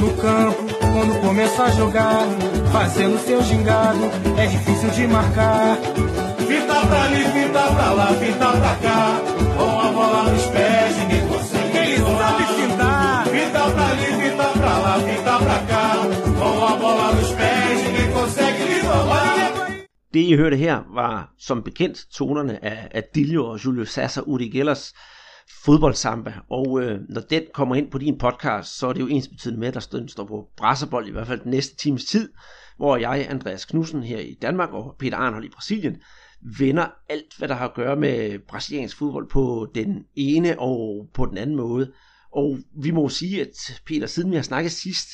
No campo, quando começa a jogar, fazendo seu gingado, é difícil de marcar. Fita pra ali, fita pra lá, fita pra cá, com a bola nos pés, ninguém consegue. Ele sabe fintar. Fita pra ali, fita pra lá, fita pra cá, com a bola nos pés, ninguém consegue lhe roubar. Det I hørte her var som bekendt tonerne af, af og Julio Sasser Udi Gellers fodboldsamba, og øh, når den kommer ind på din podcast, så er det jo ens betydende med, at der står på brasserbold i hvert fald den næste times tid, hvor jeg, Andreas Knudsen her i Danmark og Peter Arnhold i Brasilien, vender alt, hvad der har at gøre med brasiliansk fodbold på den ene og på den anden måde. Og vi må sige, at Peter, siden vi har snakket sidst,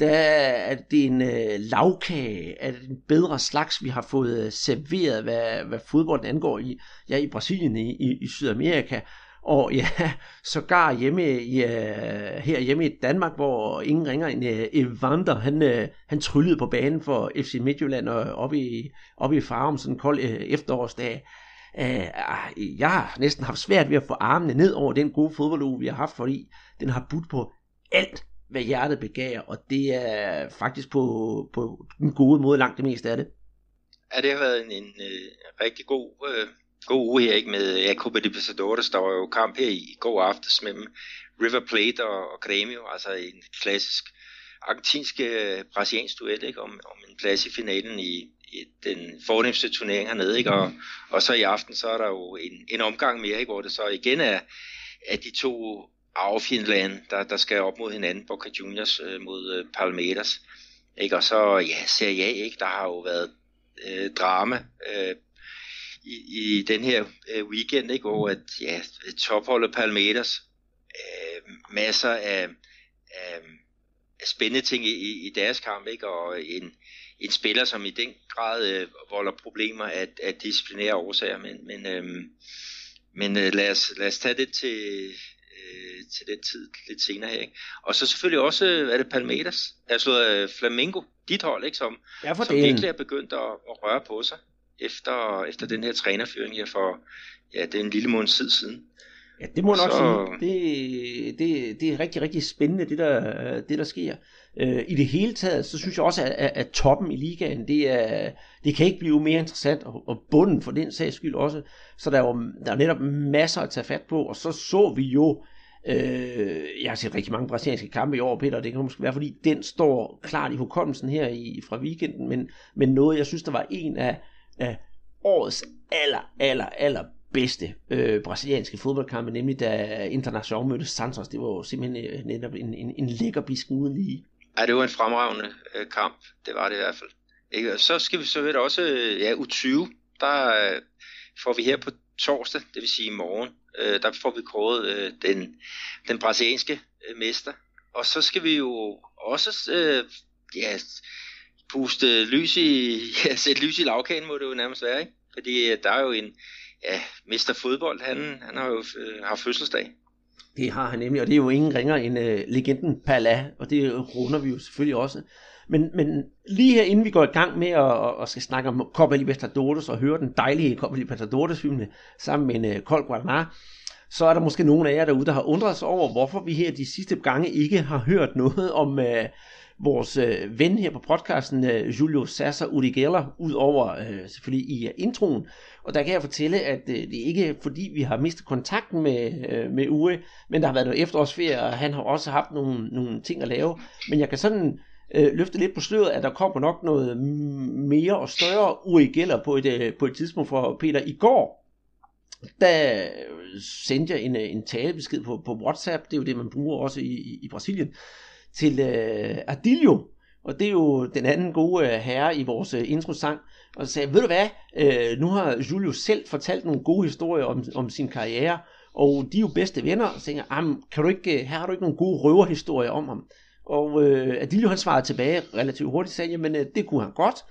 der er det en øh, lavkage af den bedre slags, vi har fået øh, serveret, hvad, hvad fodbolden angår i, ja, i Brasilien, i, i, i Sydamerika. Og ja, sågar hjemme i, øh, her hjemme i Danmark, hvor ingen ringer en øh, Evander, han, øh, han tryllede på banen for FC Midtjylland og oppe i, oppe i Farum, sådan en kold efterårsdag. Ah, jeg har næsten haft svært ved at få armene ned over den gode fodbolduge, vi har haft, fordi den har budt på alt, hvad hjertet begærer, og det er faktisk på, på den gode måde langt det meste af det. Ja, det har været en, en, en rigtig god øh, god uge her ikke med ja, Copa Libertadores. Der var jo kamp her i går aftes mellem River Plate og, og Grêmio, altså en klassisk argentinsk øh, brasiliansk duel ikke, om, om en plads i finalen i, i den fornemmeste turnering hernede. Ikke? Og, og så i aften så er der jo en, en omgang mere, ikke, hvor det så igen er, er de to arvefjendlande, der, der skal op mod hinanden, Boca Juniors øh, mod øh, Palmeiras. Ikke? Og så ja, Serie A, ikke? der har jo været øh, drama øh, i, i den her øh, weekend, ikke, hvor at, ja, topholdet Palmeiras, øh, masser af, af, af spændende ting i, i deres kamp, ikke, og en, en spiller, som i den grad øh, volder problemer af, af disciplinære årsager, men, men, øh, men øh, lad, os, lad os tage det til, øh, til den tid lidt senere her. Ikke? Og så selvfølgelig også, er det Palmeiras, altså øh, Flamingo, dit hold, ikke, som, ja, som virkelig er begyndt at, at røre på sig efter, efter den her trænerføring her for, ja, det er en lille måned tid siden. Ja, det må nok så... sige. Det, det, det er rigtig, rigtig spændende, det der, det der sker. Øh, I det hele taget, så synes jeg også, at, at, at toppen i ligaen, det, er, det kan ikke blive mere interessant, og, og bunden for den sags skyld også. Så der er jo der er netop masser at tage fat på, og så så vi jo, øh, jeg har set rigtig mange brasilianske kampe i år, Peter, det kan måske være, fordi den står klart i hukommelsen her i, fra weekenden, men, men noget, jeg synes, der var en af, af årets aller, aller, aller bedste øh, brasilianske fodboldkampe, nemlig da International mødte Santos. Det var jo simpelthen øh, netop en, en, en lækker bisken uden lige. Ja, det var en fremragende øh, kamp. Det var det i hvert fald. Ikke? Så skal vi så ved også, øh, ja, U20, der øh, får vi her på torsdag, det vil sige i morgen, øh, der får vi kåret øh, den, den brasilianske øh, mester. Og så skal vi jo også øh, ja, puste lys i, ja, sætte lys i lavkagen må det jo nærmest være, ikke? Fordi øh, der er jo en, ja, Mester Fodbold, han, han har jo øh, har fødselsdag. Det har han nemlig, og det er jo ingen ringer end øh, legenden Pala, og det runder vi jo selvfølgelig også. Men, men lige her inden vi går i gang med at, at skal snakke om Copa Libertadores og høre den dejlige Copa Libertadores hymne sammen med en øh, kold Guaraná, så er der måske nogen af jer derude, der har undret sig over, hvorfor vi her de sidste gange ikke har hørt noget om, øh, vores øh, ven her på podcasten, øh, Julio Sasser Udigeller, ud over øh, selvfølgelig i uh, introen. Og der kan jeg fortælle, at øh, det er ikke fordi, vi har mistet kontakten med, øh, med Uwe, men der har været noget efterårsferie, og han har også haft nogle, nogle ting at lave. Men jeg kan sådan øh, løfte lidt på sløret, at der kommer nok noget mere og større Udigella på et, øh, på et tidspunkt for Peter i går. Der øh, sendte jeg en, øh, en talebesked på, på WhatsApp, det er jo det, man bruger også i, i Brasilien, til øh, Adilio, og det er jo den anden gode øh, herre i vores øh, introsang, og så sagde ved du hvad, øh, nu har Julius selv fortalt nogle gode historier om, om sin karriere, og de er jo bedste venner, og så tænker kan du ikke, øh, her har du ikke nogle gode røverhistorier om ham. Og øh, Adilio han svarede tilbage relativt hurtigt, sagde, men øh, det kunne han godt.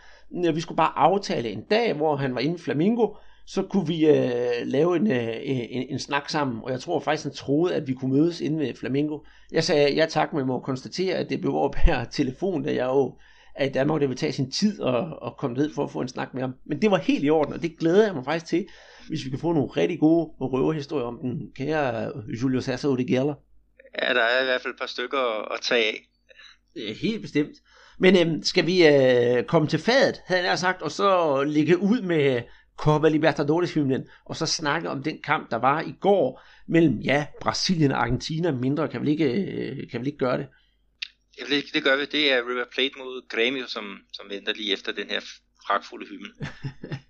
Øh, vi skulle bare aftale en dag, hvor han var inde i Flamingo, så kunne vi øh, lave en, øh, en, en snak sammen, og jeg tror faktisk, han troede, at vi kunne mødes inde ved Flamingo. Jeg sagde, ja tak, men må konstatere, at det blev over per telefon, da jeg jo er i Danmark, det vil tage sin tid at, at komme ned for at få en snak med ham. Men det var helt i orden, og det glæder jeg mig faktisk til, hvis vi kan få nogle rigtig gode røverhistorier om den kære Julio Cesar Odegaard. Ja, der er i hvert fald et par stykker at tage af. Helt bestemt. Men øhm, skal vi øh, komme til fadet, havde jeg sagt, og så ligge ud med Copa Libertadores hymnen, og så snakke om den kamp, der var i går mellem, ja, Brasilien og Argentina mindre. Kan vi ikke, øh, kan vi ikke gøre det? Det gør vi. Det er River Plate mod Grêmio, som, som venter lige efter den her pragtfulde hymne.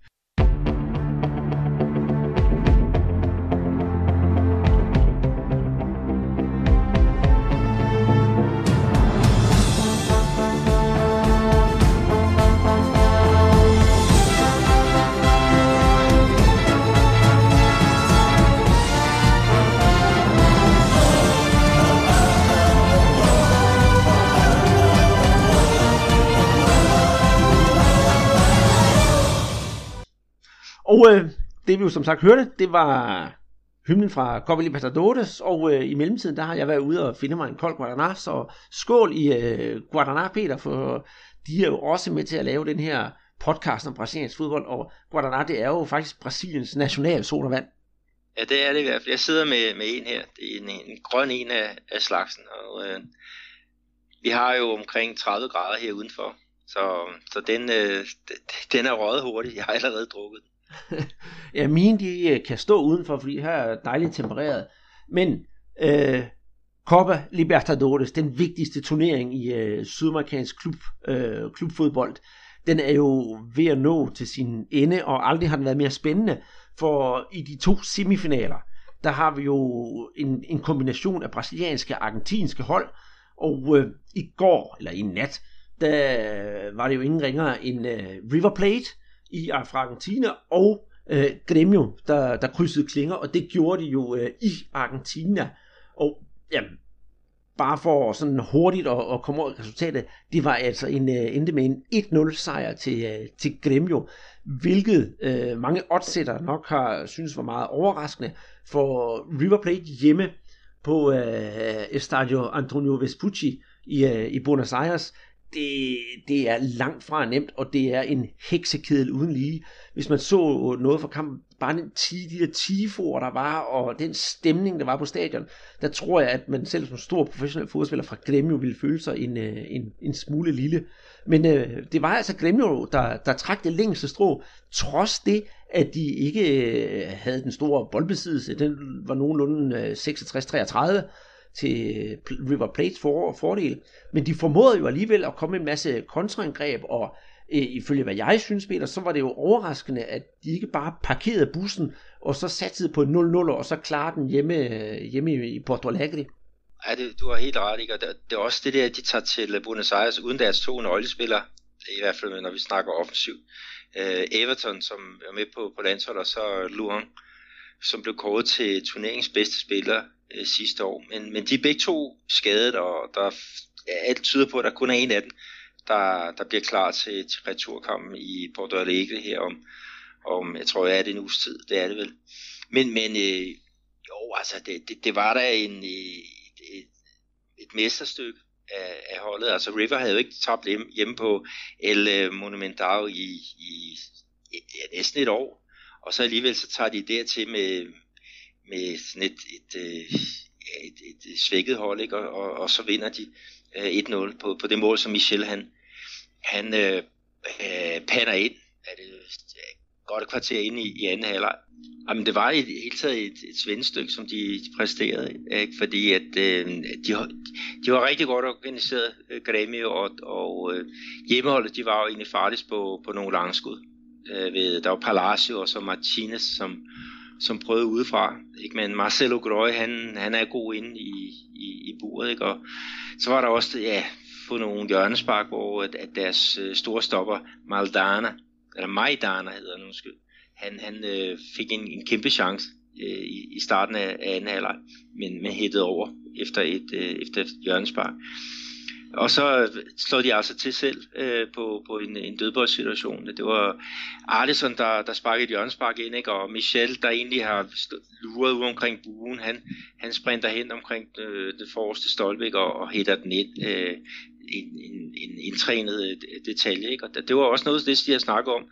Og øh, det vi jo som sagt hørte, det var hymnen fra Copa Libertadores, og øh, i mellemtiden, der har jeg været ude og finde mig en kold Guaraná, så skål i øh, Guaraná, Peter, for de er jo også med til at lave den her podcast om brasiliansk fodbold, og Guaraná, det er jo faktisk Brasiliens national sodavand. Ja, det er det i hvert fald. Jeg sidder med, med en her. Det er en, en grøn en af, af slagsen, og øh, vi har jo omkring 30 grader her udenfor, så, så den, øh, den er røget hurtigt. Jeg har allerede drukket den. ja, mine de øh, kan stå udenfor, fordi her er dejligt tempereret. Men øh, Copa Libertadores, den vigtigste turnering i øh, sydamerikansk klub, øh, klubfodbold, den er jo ved at nå til sin ende, og aldrig har den været mere spændende. For i de to semifinaler, der har vi jo en, en kombination af brasilianske og argentinske hold, og øh, i går, eller i nat, der var det jo ingen ringere end øh, River Plate, i Argentina, og øh, Gremio, der, der krydsede klinger, og det gjorde de jo øh, i Argentina. Og jamen, bare for sådan hurtigt at, at komme over resultatet, det var altså en, øh, endte med en 1-0 sejr til, øh, til Gremio, hvilket øh, mange oddsætter nok har synes var meget overraskende, for River Plate hjemme på øh, Estadio Antonio Vespucci i, øh, i Buenos Aires, det, det er langt fra nemt, og det er en heksekedel uden lige. Hvis man så noget fra kampen, bare den de der tifoer, der var, og den stemning, der var på stadion, der tror jeg, at man selv som stor professionel fodspiller fra Gremio ville føle sig en, øh, en, en smule lille. Men øh, det var altså Gremio, der, der trak det længste strå, trods det, at de ikke øh, havde den store boldbesiddelse. Den var nogenlunde øh, 66-33, til øh, River Plates for, fordel. Men de formåede jo alligevel at komme med en masse kontraangreb, og øh, ifølge hvad jeg synes, Peter, så var det jo overraskende, at de ikke bare parkerede bussen, og så satte på 0-0, og så klarede den hjemme, øh, hjemme i Porto Alegre. Ja, det, du har helt ret, ikke? Og det, det er også det der, at de tager til Buenos Aires uden deres to nøglespillere, i hvert fald når vi snakker offensiv. Øh, Everton, som er med på, på landsholdet, og så Luan, som blev kåret til turneringens bedste spiller øh, sidste år. Men, men de er begge to skadet, og der ja, alt tyder på, at der kun er en af dem, der, der bliver klar til, til returkampen i Bordeaux Alegre her om, om, jeg tror, jeg er det en uges tid. Det er det vel. Men, men øh, jo, altså, det, det, det var da en, øh, et, et, et mesterstykke af, af holdet. Altså River havde jo ikke tabt hjemme, hjemme på El øh, Monumental i, i ja, næsten et år. Og så alligevel så tager de dertil med, med sådan et, et, øh, et, et, et svækket hold, ikke? Og, og, og så vinder de øh, 1-0 på, på det mål, som Michel han, han øh, øh, pander ind. Er det godt et kvarter ind i, i anden halvleg. Jamen, det var i det hele taget et, et svendestykke, som de præsterede, ikke? fordi at øh, de, de var rigtig godt organiseret, øh, Grêmio, og, og øh, hjemmeholdet, de var jo egentlig farligst på, på nogle langskud. Øh, ved, der var Palacio og så Martinez, som, som prøvede udefra. Ikke? Men Marcelo Grøy, han, han er god inde i, i, i buret. Ikke? Og så var der også ja, på nogle hjørnespark, hvor at, at deres øh, store stopper, Maldana, eller Maidana hedder han, undskyld, han, han øh, fik en, en kæmpe chance øh, i, i starten af, af anden halvleg, men, men hættede over efter et, øh, efter et hjørnespark. Og så slår de altså til selv øh, på, på en, en dødboldssituation. Det var Arlison, der, der sparkede et hjørnespark ind, ikke? og Michel, der egentlig har luret ud omkring buen, han, han sprinter hen omkring øh, det forreste stolpe og, og hætter den ind. Øh, en, en, en indtrænet øh, detalje. Ikke? Og det var også noget af det, de har snakket om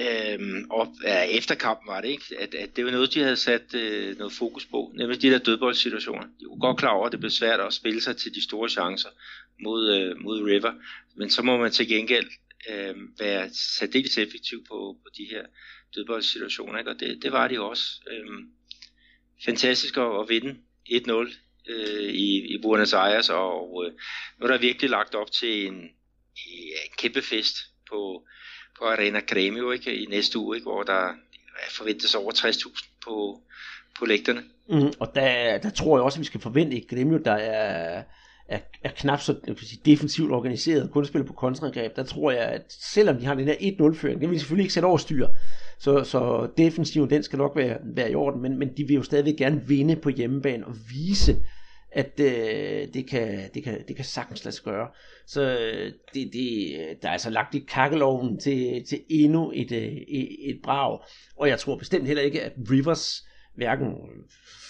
øhm, op, ja, efter kampen var det ikke, at, at det var noget, de havde sat øh, noget fokus på, nemlig de der dødboldsituationer. De var godt klar over, at det blev svært at spille sig til de store chancer mod, øh, mod River, men så må man til gengæld øh, være særdeles effektiv på, på de her dødboldsituationer, ikke? og det, det var de også. Øh, fantastisk at, at vinde 1-0 øh, i, i Buenos Aires, og øh, nu er der virkelig lagt op til en, en kæmpe fest på, på Arena Cremio ikke, i næste uge, ikke, hvor der forventes over 60.000 på, på lægterne. Mm, og der, der tror jeg også, at vi skal forvente et Gremio, der er, er, er knap så jeg kan sige, defensivt organiseret og kun spiller på kontraangreb. Der tror jeg, at selvom de har den der 1-0-føring, det vil de selvfølgelig ikke sætte over styr. Så, så defensiven, den skal nok være, være i orden, men, men de vil jo stadigvæk gerne vinde på hjemmebane og vise, at øh, det, kan, det, kan, det kan sagtens lade sig gøre. Så øh, det, det, der er altså lagt i kakkeloven til, til endnu et, øh, et, et brag. Og jeg tror bestemt heller ikke, at Rivers, hverken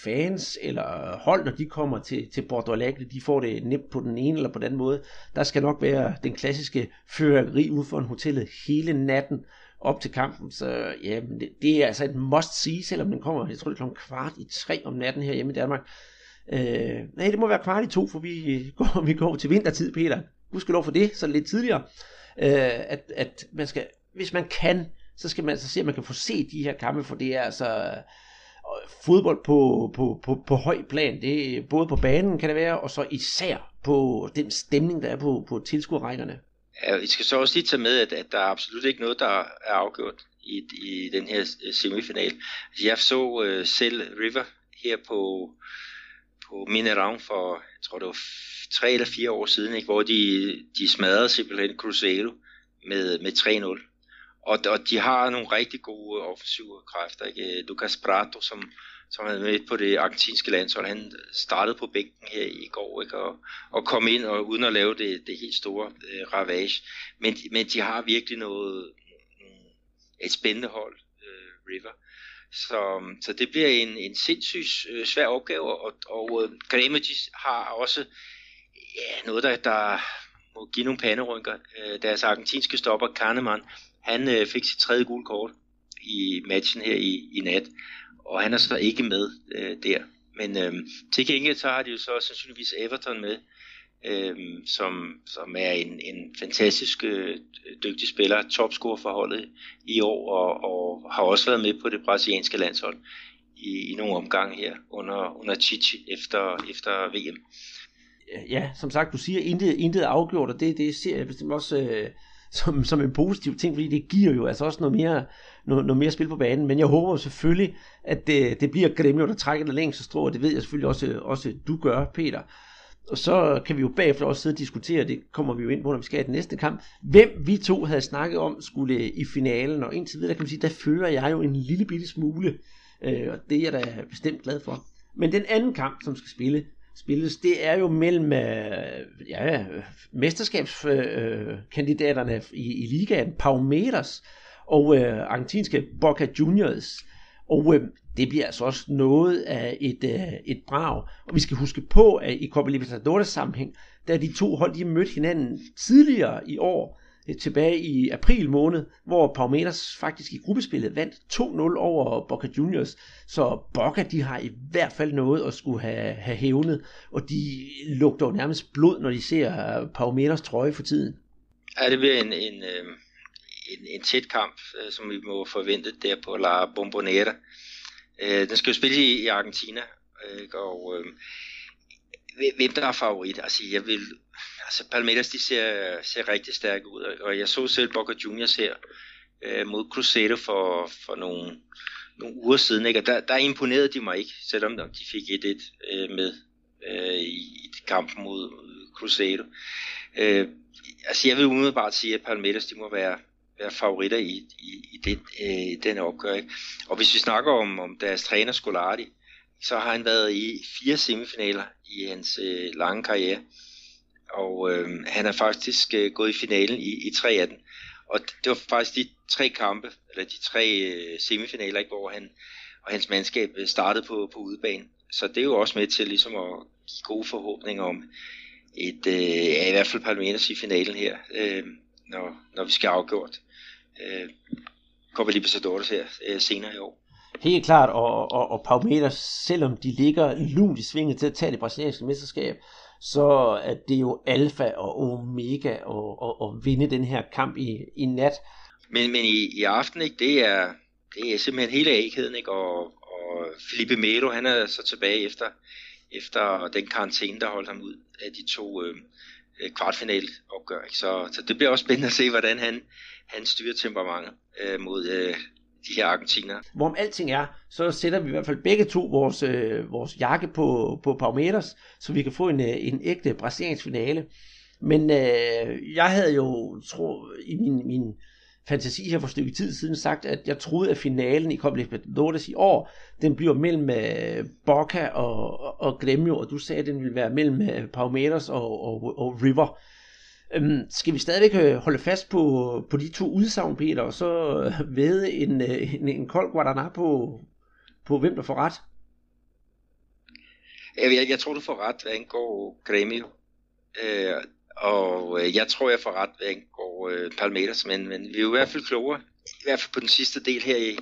fans eller hold, når de kommer til, til Bordeaux Lagle, de får det nemt på den ene eller på den anden måde. Der skal nok være den klassiske føreri ude for en hotellet hele natten op til kampen. Så ja, det, det er altså et must see, selvom den kommer, jeg tror det er kl. kvart i tre om natten her hjemme i Danmark. Øh, nej, det må være kvart i to, for vi øh, går, vi går til vintertid, Peter. Husk lov for det, så lidt tidligere. Øh, at, at man skal, hvis man kan, så skal man så se, at man kan få set de her kampe, for det er altså fodbold på, på, på, på høj plan. Det er både på banen kan det være, og så især på den stemning, der er på, på tilskuerrækkerne. Ja, vi skal så også lige tage med, at, at der er absolut ikke noget, der er afgjort i, i den her øh, semifinal. Altså, jeg så uh, selv River her på på Mineran for, jeg tror det var tre eller fire år siden, ikke, hvor de, de smadrede simpelthen Cruzeiro med, med 3-0. Og, og de har nogle rigtig gode offensive kræfter. Ikke? Lucas Prato, som, som er med på det argentinske landshold, han startede på bænken her i går, ikke? Og, og kom ind og uden at lave det, det helt store øh, ravage. Men, men de har virkelig noget, mm, et spændende hold, øh, River. Så, øhm, så det bliver en, en sindssygt øh, svær opgave, og, og øh, har også ja, noget, der, der må give nogle panderynker. Øh, deres argentinske stopper, Kahneman, han øh, fik sit tredje gule kort i matchen her i, i nat, og han er så ikke med øh, der. Men øh, til gengæld så har de jo så sandsynligvis Everton med, øh, som, som er en, en fantastisk øh, dygtig spiller, topscorer for holdet i år, og, og har også været med på det brasilianske landshold i, i nogle omgange her under, under Chichi efter, efter VM. Ja, som sagt, du siger, intet, intet afgjort, og det, det ser jeg bestemt også øh, som, som en positiv ting, fordi det giver jo altså også noget mere, noget, noget mere spil på banen, men jeg håber selvfølgelig, at det, det bliver Gremio, der trækker det længst strå, og det ved jeg selvfølgelig også, også du gør, Peter. Og så kan vi jo bagefter også sidde og diskutere, det kommer vi jo ind på, når vi skal have den næste kamp, hvem vi to havde snakket om skulle i finalen, og indtil videre kan man sige, der fører jeg jo en lille bitte smule, øh, og det er jeg da bestemt glad for. Men den anden kamp, som skal spille, spilles, det er jo mellem øh, ja, mesterskabskandidaterne øh, i, i ligaen, Palmeiras og øh, argentinske Boca Juniors. Og øh, det bliver altså også noget af et, øh, et brag. Og vi skal huske på, at i Copa Libertadores sammenhæng, der de to hold, de mødte hinanden tidligere i år, øh, tilbage i april måned, hvor Palmeiras faktisk i gruppespillet vandt 2-0 over Boca Juniors. Så Boca, de har i hvert fald noget at skulle have, have hævnet, og de lugter jo nærmest blod, når de ser Palmeiras trøje for tiden. Ja, det bliver en, en, øh, en, en tæt kamp, øh, som vi må forvente der på La Bombonera. Øh, den skal jo spille i, i Argentina, øh, og øh, hvem der er favorit? Altså, jeg vil, altså Palmeiras, de ser, ser rigtig stærke ud, og jeg så selv Boca Juniors her øh, mod Cruzeiro for, for nogle, nogle uger siden, ikke? og der, der imponerede de mig ikke, selvom de fik 1-1 øh, med øh, i, i kampen mod Cruzeiro. Øh, altså jeg vil umiddelbart sige, at Palmeiras de må være, være favoritter i, i, i den, øh, den opgør. Ikke? Og hvis vi snakker om, om deres træner Scolari, så har han været i fire semifinaler i hans øh, lange karriere. Og øh, han er faktisk øh, gået i finalen i, i tre af dem. Og det var faktisk de tre kampe, eller de tre øh, semifinaler, ikke, hvor han og hans mandskab øh, startede på, på udebane. Så det er jo også med til ligesom at give gode forhåbninger om et, øh, i hvert fald Palmeiras i finalen her, øh, når, når vi skal afgjort. Øh, Copa Libertadores her øh, senere i år. Helt klart, og, og, og Palmeiras, selvom de ligger lunt i svinget til at tage det brasilianske mesterskab, så er det jo alfa og omega at, at, vinde den her kamp i, i nat. Men, men i, i aften, ikke, det er, det er simpelthen hele ægheden, ikke? Og, og Felipe Melo, han er så tilbage efter, efter den karantæne, der holdt ham ud af de to øh, kvartfinalopgør. Ikke? Så, så det bliver også spændende at se, hvordan han, hans styretemperament øh, mod øh, de her argentiner. Hvorom alting er, så sætter vi i hvert fald begge to vores, øh, vores jakke på, på Palmeiras, så vi kan få en, øh, en ægte brasiliansk finale. Men øh, jeg havde jo tro, i min, min fantasi her for et stykke tid siden sagt, at jeg troede, at finalen i Copa Libertadores i år, den bliver mellem øh, Boca og, og Gremio, og du sagde, at den ville være mellem øh, Palmeiras og, og, og River. Øhm, skal vi stadigvæk øh, holde fast på, på de to udsagn, Peter, og så øh, ved en, øh, en, en kold Guadana på, på hvem der får ret? Jeg, jeg, tror, du får ret, hvad angår Gremio. Øh, og jeg tror, jeg får ret, hvad angår øh, Palmeiras, men, men vi er jo i hvert fald klogere, i hvert fald på den sidste del her i,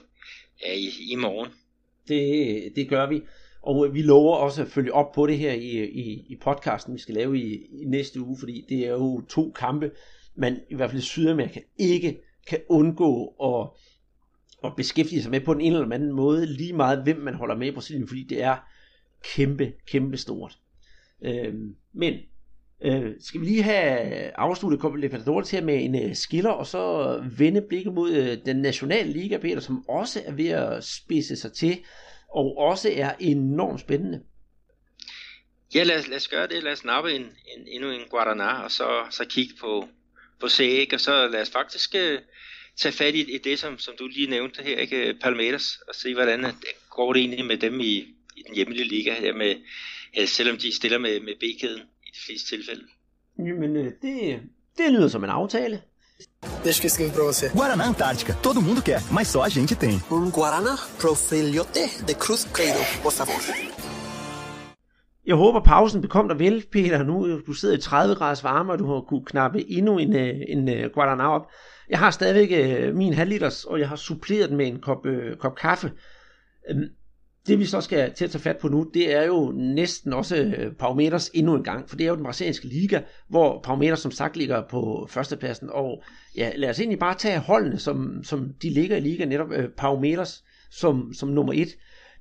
ja, i, i morgen. Det, det gør vi. Og vi lover også at følge op på det her i, i, i podcasten, vi skal lave i, i næste uge, fordi det er jo to kampe, man i hvert fald i Sydamerika ikke kan undgå at, at beskæftige sig med på en eller anden måde, lige meget hvem man holder med i Brasilien, fordi det er kæmpe, kæmpe stort. Øh, men øh, skal vi lige have afsluttet Copa Libertadores her med en øh, skiller, og så vende blikket mod øh, den nationale liga, Peter, som også er ved at spidse sig til og også er enormt spændende. Ja, lad os, lad os gøre det. Lad os nappe en, en, endnu en Guaraná, og så, så kigge på, på Sæg, og så lad os faktisk uh, tage fat i, i det, som, som du lige nævnte her, ikke? Palmeiras, og se, hvordan det går det egentlig med dem i, i den hjemlige liga her, med, selvom de stiller med, med B-kæden i de fleste tilfælde. Jamen, øh, det, det lyder som en aftale. Deixa que eu escrevo pra você. Guaraná Antártica. Todo mundo quer, mas só a gente tem. Um Guaraná Profilhote de Cruz Credo, por favor. Jeg håber pausen bekom dig vel, Peter. Nu du sidder i 30 graders varme, og du har kunne knappe endnu en, øh, en, en øh, Guaraná op. Jeg har stadigvæk øh, min halvliters, og jeg har suppleret den med en kop, øh, kop kaffe. Øhm, det vi så skal til at tage fat på nu, det er jo næsten også øh, Parameters endnu en gang, for det er jo den brasilianske liga, hvor Parameters som sagt ligger på førstepladsen, og ja, lad os egentlig bare tage holdene, som, som de ligger i liga, netop øh, som, som nummer et.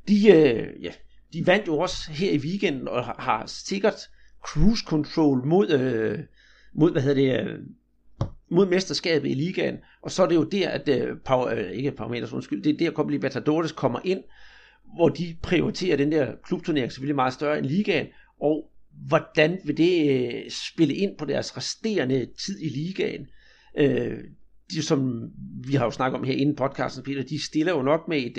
De, øh, ja, de vandt jo også her i weekenden, og har, har sikkert cruise control mod, øh, mod hvad hedder det, øh, mod mesterskabet i ligaen, og så er det jo der, at øh, power, øh, ikke Palmeiras, undskyld, det er der, at Libertadores kommer ind, hvor de prioriterer den der klubturnering selvfølgelig meget større end ligaen, og hvordan vil det øh, spille ind på deres resterende tid i ligaen? Øh, de, som vi har jo snakket om her inden podcasten, Peter, de stiller jo nok med øh, et,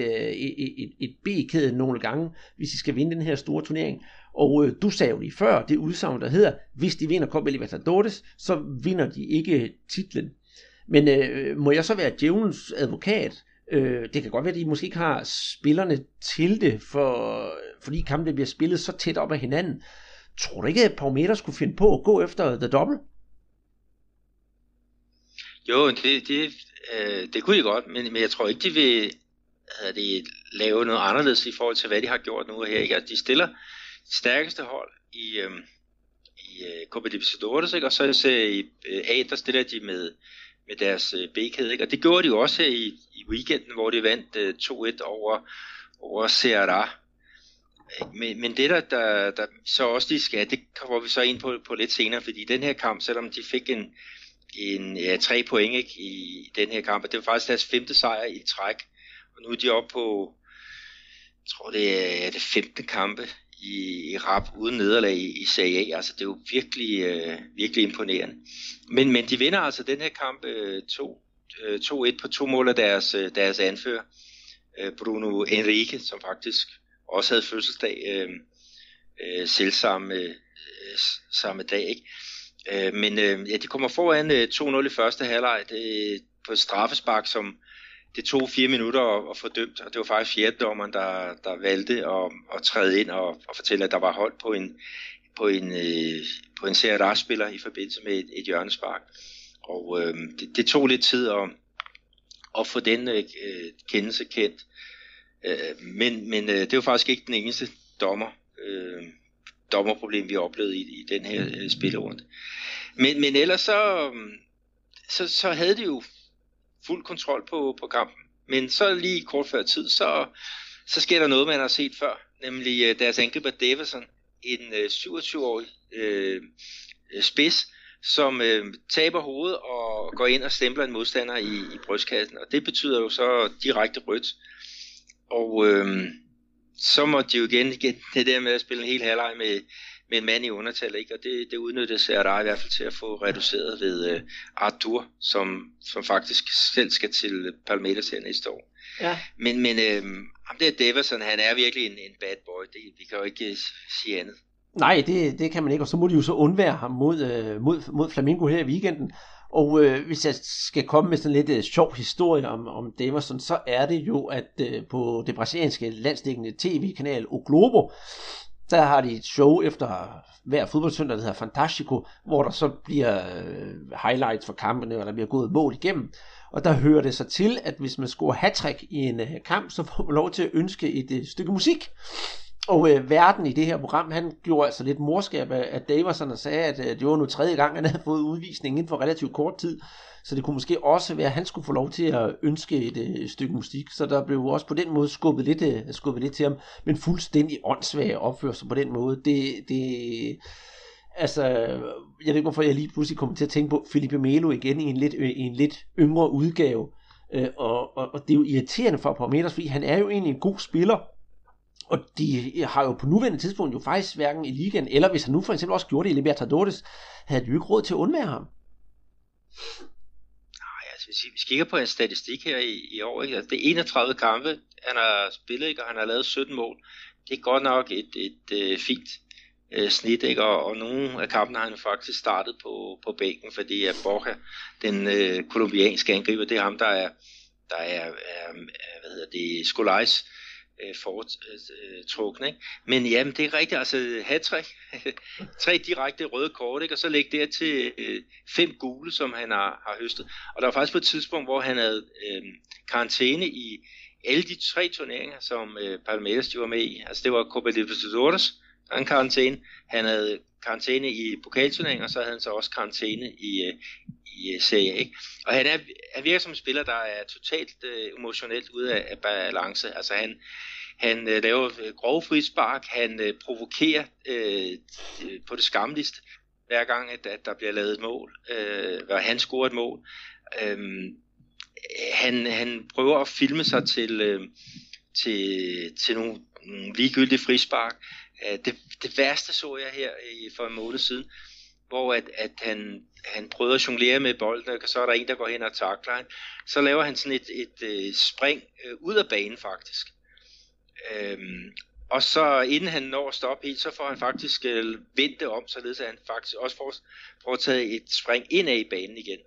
et, et, et B-kæde nogle gange, hvis de skal vinde den her store turnering. Og øh, du sagde jo lige før, det udsagn, der hedder, hvis de vinder Copa Libertadores, så vinder de ikke titlen. Men øh, må jeg så være djævelens advokat Øh, det kan godt være, at de måske ikke har spillerne til det, for, fordi kampene bliver spillet så tæt op ad hinanden. Tror du ikke, at Palmeiras skulle finde på at gå efter The Double? Jo, det, det, øh, det kunne de godt, men, men jeg tror ikke, de vil at de lave noget anderledes i forhold til, hvad de har gjort nu her. Ikke? Altså, de stiller stærkeste hold i, øhm, øh, i uh, Copa Libertadores, ikke? og så i øh, A, der stiller de med med deres øh, B-kæde. Ikke? Og det gjorde de jo også her i, i weekenden, hvor de vandt øh, 2-1 over, over Serra. Men, men det der, der, der så også lige skal, det kommer vi så ind på, på lidt senere, fordi den her kamp, selvom de fik en, en ja, tre point ikke, i den her kamp, og det var faktisk deres femte sejr i træk, og nu er de oppe på, jeg tror det er det femte kampe i, i rap uden nederlag i, i Serie A. Altså det er jo virkelig, øh, virkelig imponerende. Men, men de vinder altså den her kamp øh, 2 øh, på to mål af deres, øh, deres anfører, øh, Bruno Enrique, som faktisk også havde fødselsdag øh, øh, selv samme, øh, samme dag. Ikke? Øh, men øh, ja, de kommer foran øh, 2-0 i første halvleg det, på et straffespark, som det tog fire minutter at, at få dømt, og det var faktisk fjerdedommeren, der, der valgte at, at træde ind og, og fortælle, at der var hold på en, på en, øh, på en Serie A-spiller i forbindelse med et, et hjørnespark. Og øh, det, det tog lidt tid at, at få den øh, kendelse kendt. Øh, men men øh, det var faktisk ikke den eneste dommer, øh, dommerproblem, vi oplevede i, i den her øh, spillerunde. Men, men ellers så, øh, så, så havde de jo fuld kontrol på, på kampen. Men så lige kort før tid, så, så sker der noget, man har set før, nemlig øh, deres angriber Davison, en øh, 27-årig øh, øh, spids, som øh, taber hovedet og går ind og stempler en modstander i, i brystkassen. Og det betyder jo så direkte rødt. Og øh, så må de jo igen, igen det der med at spille en hel halvleg med, med en mand i undertal, ikke? og det, det udnyttes der i hvert fald til at få reduceret ved uh, Arthur, som, som faktisk selv skal til Palmeiras her næste år. Ja. Men, men øh, ham der Deverson, han er virkelig en, en bad boy, det, vi kan jo ikke sige andet. Nej, det, det kan man ikke, og så må de jo så undvære ham mod, øh, mod, mod Flamingo her i weekenden. Og øh, hvis jeg skal komme med sådan lidt øh, sjov historie om, om Deverson, så er det jo, at øh, på det brasilianske landsdækkende tv-kanal O Globo, der har de et show efter hver fodboldsøndag, der hedder Fantastico, hvor der så bliver øh, highlights for kampene, og der bliver gået mål igennem. Og der hører det så til, at hvis man scorer hat i en øh, kamp, så får man lov til at ønske et øh, stykke musik. Og øh, verden i det her program, han gjorde altså lidt morskab af, af Daverson og sagde, at øh, det var nu tredje gang, han havde fået udvisning inden for relativt kort tid. Så det kunne måske også være, at han skulle få lov til at ønske et øh, stykke musik. Så der blev også på den måde skubbet lidt, øh, skubbet lidt til ham. Men fuldstændig åndssvag opførsel på den måde. Det, det, altså, jeg ved ikke, hvorfor jeg lige pludselig kom til at tænke på Felipe Melo igen i en lidt, øh, i en lidt yngre udgave. Øh, og, og, og det er jo irriterende for Parmeters, fordi han er jo egentlig en god spiller, og de har jo på nuværende tidspunkt jo faktisk hverken i ligaen, eller hvis han nu for eksempel også gjorde det i Libertadores, havde de jo ikke råd til at undvære ham. Nej, altså hvis vi kigger på en statistik her i, i år, ikke? Altså, det er 31 kampe, han har spillet, ikke? og han har lavet 17 mål. Det er godt nok et, et, et øh, fint øh, snit, ikke? Og, og nogle af kampene har han faktisk startet på, på bænken, fordi at Borja, den øh, kolumbianske angriber, det er ham, der er, der er, er hvad hedder det, Skolajs øh, Øh, foretrukne. Øh, ikke? Men jamen, det er rigtigt, altså hat tre direkte røde kort, ikke? og så lægge der til øh, fem gule, som han har, har høstet. Og der var faktisk på et tidspunkt, hvor han havde øh, karantæne i alle de tre turneringer, som øh, Palmeiras var med i. Altså det var Copa Libertadores, der en karantæne. Han havde karantæne i pokalturneringen, og så havde han så også karantæne i, øh, i øh, uh, Serie A. Og han er, han virker som en spiller, der er totalt øh, emotionelt ude af, af balance. Altså han, han øh, laver øh, grove frispark, han øh, provokerer øh, på det skamligste, hver gang at, at der bliver lavet et mål, øh, og han scorer et mål. Øh, han, han prøver at filme sig til, øh, til, til nogle, ligegyldige frispark. Øh, det, det værste så jeg her i, for en måned siden, hvor at, at han, han prøver at jonglere med bolden, og så er der en, der går hen og takler han. Så laver han sådan et, et, et spring øh, ud af banen faktisk. Øhm, og så inden han når at stoppe helt, så får han faktisk øh, vendt det om, således at han faktisk også får, får taget et spring ind i banen igen.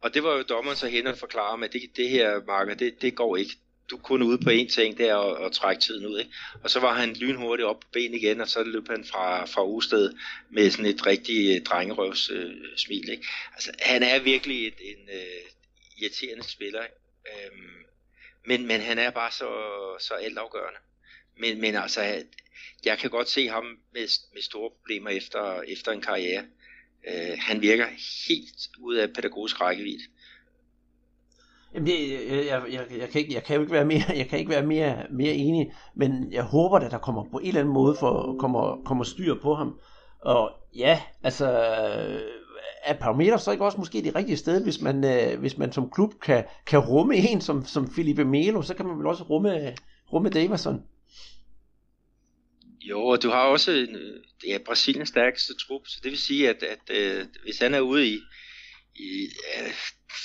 Og det var jo dommeren så hen og forklare, at det, det her, Marker, det, det går ikke du kun ude på én ting, der og, og trække tiden ud. Ikke? Og så var han lynhurtigt op på ben igen, og så løb han fra, fra Usted med sådan et rigtig øh, drengerøvs øh, smil. Ikke? Altså, han er virkelig et, en øh, irriterende spiller. Øhm, men, men han er bare så, så altafgørende. Men, men altså, jeg kan godt se ham med, med store problemer efter, efter en karriere. Øh, han virker helt ud af pædagogisk rækkevidde. Jamen, det, jeg, jeg, jeg, jeg, kan ikke, jeg kan jo ikke være mere, jeg kan ikke være mere, mere enig, men jeg håber, at der kommer på en eller anden måde for, kommer, kommer styr på ham. Og ja, altså, øh, er Parameter så ikke også måske det rigtige sted, hvis man, øh, hvis man som klub kan, kan rumme en som, som Felipe Melo, så kan man vel også rumme, rumme Davison. Jo, og du har også en, øh, ja, Brasiliens stærkeste trup, så det vil sige, at, at, at øh, hvis han er ude i, i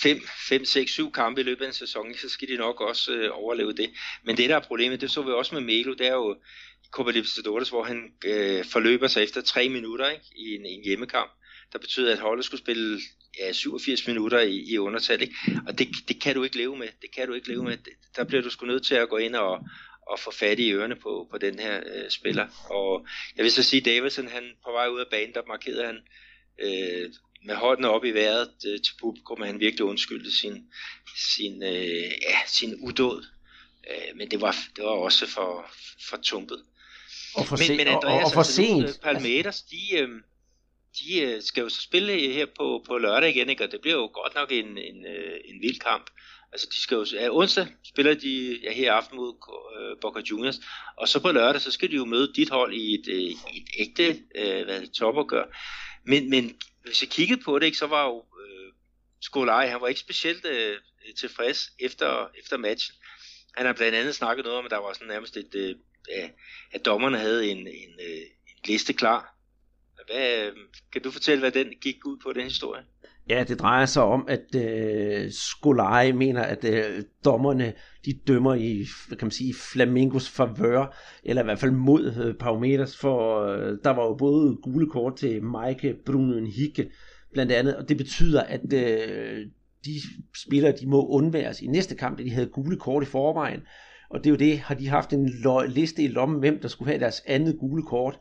5, 5, 6, 7 kampe i løbet af en sæson, så skal de nok også øh, overleve det. Men det, der er problemet, det så vi også med Melo, det er jo i Copa Libertadores, hvor han øh, forløber sig efter 3 minutter ikke, i en, en hjemmekamp. Der betyder, at holdet skulle spille ja, 87 minutter i, i undertal. Ikke? Og det, det kan du ikke leve med. Det kan du ikke leve med. Der bliver du sgu nødt til at gå ind og, og få fat i ørerne på, på den her øh, spiller. Og jeg vil så sige, Davidson, han på vej ud af banen, der markerede han øh, med hånden op i vejret øh, til publikum, at han virkelig undskyldte sin, sin, øh, ja, sin udåd. Øh, men det var, det var også for, for tumpet. Og for, men, men Andreas, og, og for altså, sent. Nu, Palmeiras, de, øh, de øh, skal jo så spille her på, på lørdag igen, ikke? og det bliver jo godt nok en, en, øh, en vild kamp. Altså de skal jo, ja, onsdag spiller de ja, her aften mod øh, Boca Juniors, og så på lørdag, så skal de jo møde dit hold i et, øh, et ægte øh, hvad det, topopgør. Men, men hvis jeg kiggede på det, ikke, så var jo øh, Skolaj, han var ikke specielt øh, tilfreds efter, efter matchen. Han har blandt andet snakket noget om, at der var sådan nærmest et, øh, at dommerne havde en, en, øh, en liste klar. Hvad, øh, kan du fortælle, hvad den gik ud på, den historie? Ja, det drejer sig om, at øh, Skolai mener, at øh, dommerne de dømmer i, hvad kan man sige, Flamingos favør, eller i hvert fald mod øh, Parometers, for øh, der var jo både gule kort til Maike Brunen Hicke, blandt andet, og det betyder, at øh, de spillere, de må undværes i næste kamp, da de havde gule kort i forvejen, og det er jo det, har de haft en liste i lommen, hvem der skulle have deres andet gule kort.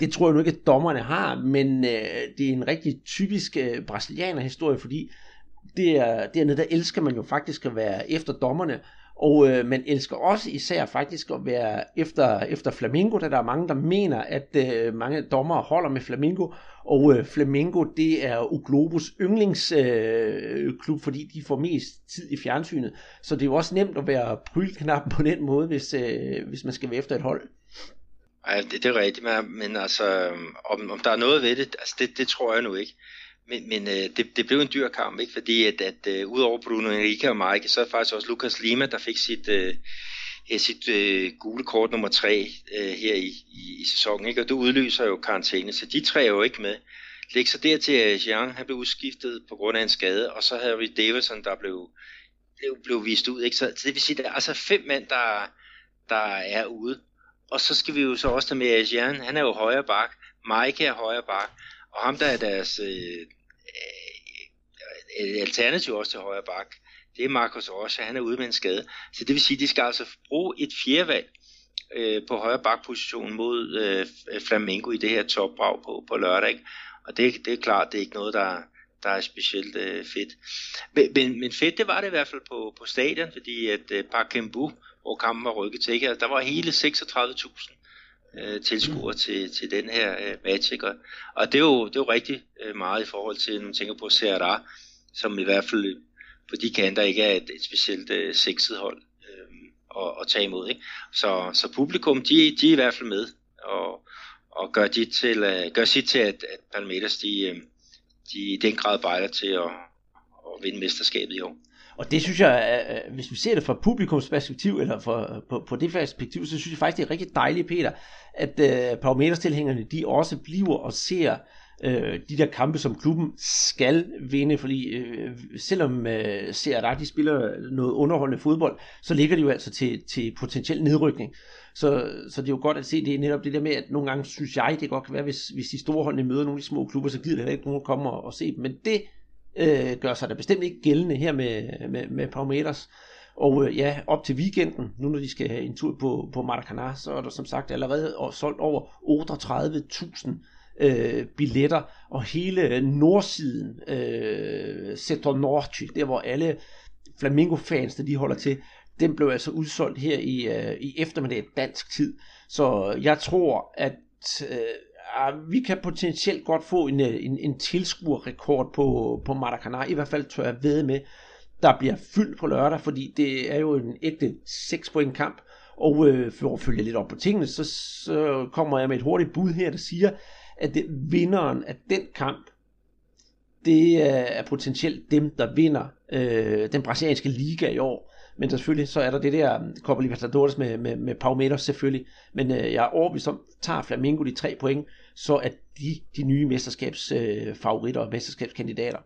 Det tror jeg nu ikke, at dommerne har, men øh, det er en rigtig typisk øh, brasilianer-historie, fordi det er, dernede, der elsker man jo faktisk at være efter dommerne, og øh, man elsker også især faktisk at være efter, efter Flamingo, da der er mange, der mener, at øh, mange dommer holder med Flamingo, og øh, Flamingo, det er Uglobus yndlingsklub, øh, fordi de får mest tid i fjernsynet. Så det er jo også nemt at være prylknap på den måde, hvis, øh, hvis man skal være efter et hold. Ja, det, det er rigtigt, men altså, øhm, om, om der er noget ved det, altså det, det tror jeg nu ikke. Men, men øh, det, det blev en dyr kamp, ikke? fordi at, at uh, udover Bruno Enrique og Mike, så er det faktisk også Lucas Lima, der fik sit, uh, sit uh, gule kort nummer 3 uh, her i, i, i sæsonen, ikke? og det udløser jo karantæne, så de tre er jo ikke med. Læg så dertil, at Jean han blev udskiftet på grund af en skade, og så havde vi Davidson, der blev, blev, blev vist ud. Ikke? Så, så det vil sige, at der er altså fem mænd, der, der er ude. Og så skal vi jo så også tage med, Asian, han er jo højre bak, Mike er højre bak, og ham der er deres øh, øh, øh alternativ også til højre bak, det er Marcos Rocha, han er ude med en skade. Så det vil sige, at de skal altså bruge et fjerdevalg øh, på højre bakposition mod øh, Flamengo i det her topbrag på, på lørdag. Ikke? Og det, det er klart, det er ikke noget, der, der er specielt øh, fedt. Men, men, men fedt det var det i hvert fald på, på stadion, fordi at øh, Parkembu, hvor kampen var rykket til, ikke? Altså, der var hele 36.000 øh, tilskuere til, til den her øh, match. Ikke? Og, og det, er jo, det er jo rigtig øh, meget i forhold til, når man tænker på CRA, som i hvert fald på de kanter ikke er et, et specielt øh, sexet hold øh, at, at tage imod. Ikke? Så, så publikum, de, de er i hvert fald med, og, og gør, de til, uh, gør sit til, at, at Palmeiras, de, uh, de i den grad bejler til at, at vinde mesterskabet i år. Og det synes jeg, øh, øh, hvis vi ser det fra publikums perspektiv, eller fra, på, på det perspektiv, så synes jeg faktisk, det er rigtig dejligt, Peter, at øh, parameterstilhængerne, de også bliver og ser øh, de der kampe, som klubben skal vinde, fordi øh, selvom øh, CRA de spiller noget underholdende fodbold, så ligger de jo altså til, til potentiel nedrykning. Så, så det er jo godt at se, det er netop det der med, at nogle gange synes jeg, det godt kan være, hvis, hvis de store holdene møder nogle af de små klubber, så gider det ikke nogen at komme og, og se dem. Men det øh, gør sig da bestemt ikke gældende her med, med, med Palmeiras. Og øh, ja, op til weekenden, nu når de skal have en tur på, på Maracanã, så er der som sagt allerede solgt over 38.000 øh, billetter, og hele nordsiden, øh, Setor Norte, der hvor alle Flamingo-fans, der de holder til, den blev altså udsolgt her i, øh, i eftermiddag dansk tid. Så jeg tror, at øh, vi kan potentielt godt få en, øh, en, en tilskuerrekord på, på Maracanã. I hvert fald tør jeg ved med, der bliver fyldt på lørdag, fordi det er jo en ægte 6 point kamp. Og øh, for at følge lidt op på tingene, så, så kommer jeg med et hurtigt bud her, der siger, at det, vinderen af den kamp, det er potentielt dem, der vinder øh, den brasilianske liga i år. Men selvfølgelig så er der det der um, Copa Libertadores med, med, med Palmeiras selvfølgelig. Men øh, jeg er overbevist om, tager Flamengo de tre point, så er de de nye mesterskabsfavoritter øh, og mesterskabskandidater.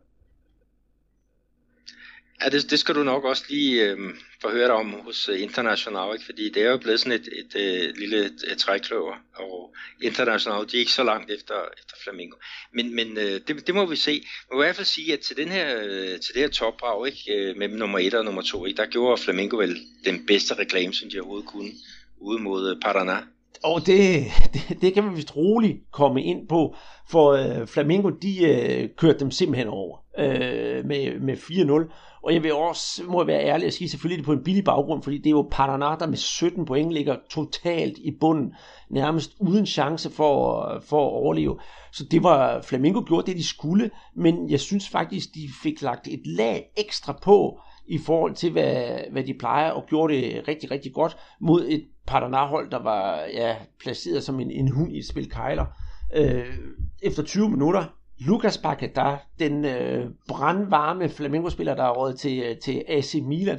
Ja, det, det skal du nok også lige øh, forhøre dig om hos øh, International, ikke? fordi det er jo blevet sådan et, et, et, et lille et, trækløver, og International, de er ikke så langt efter, efter Flamingo. Men, men øh, det, det må vi se. Man må i hvert fald sige, at til, den her, øh, til det her topbrag, ikke, mellem med nummer 1 og nummer 2, ikke, der gjorde Flamingo vel den bedste reklame, som de overhovedet kunne, ude mod Paraná. Og det, det, det kan man vist roligt komme ind på, for øh, Flamengo, de øh, kørte dem simpelthen over øh, med, med 4-0. Og jeg vil også, må jeg være ærlig at sige, selvfølgelig det på en billig baggrund, fordi det er jo Paraná, der med 17 point ligger totalt i bunden, nærmest uden chance for, for at overleve. Så det var, Flamengo gjorde det, de skulle, men jeg synes faktisk, de fik lagt et lag ekstra på, i forhold til, hvad, hvad de plejer, og gjorde det rigtig, rigtig godt mod et Paraná-hold, der var ja, placeret som en, en hund i et spil kejler. Øh, efter 20 minutter, Lucas Paquetá, den øh, brandvarme Flamengo-spiller, der er råd til, øh, til AC Milan,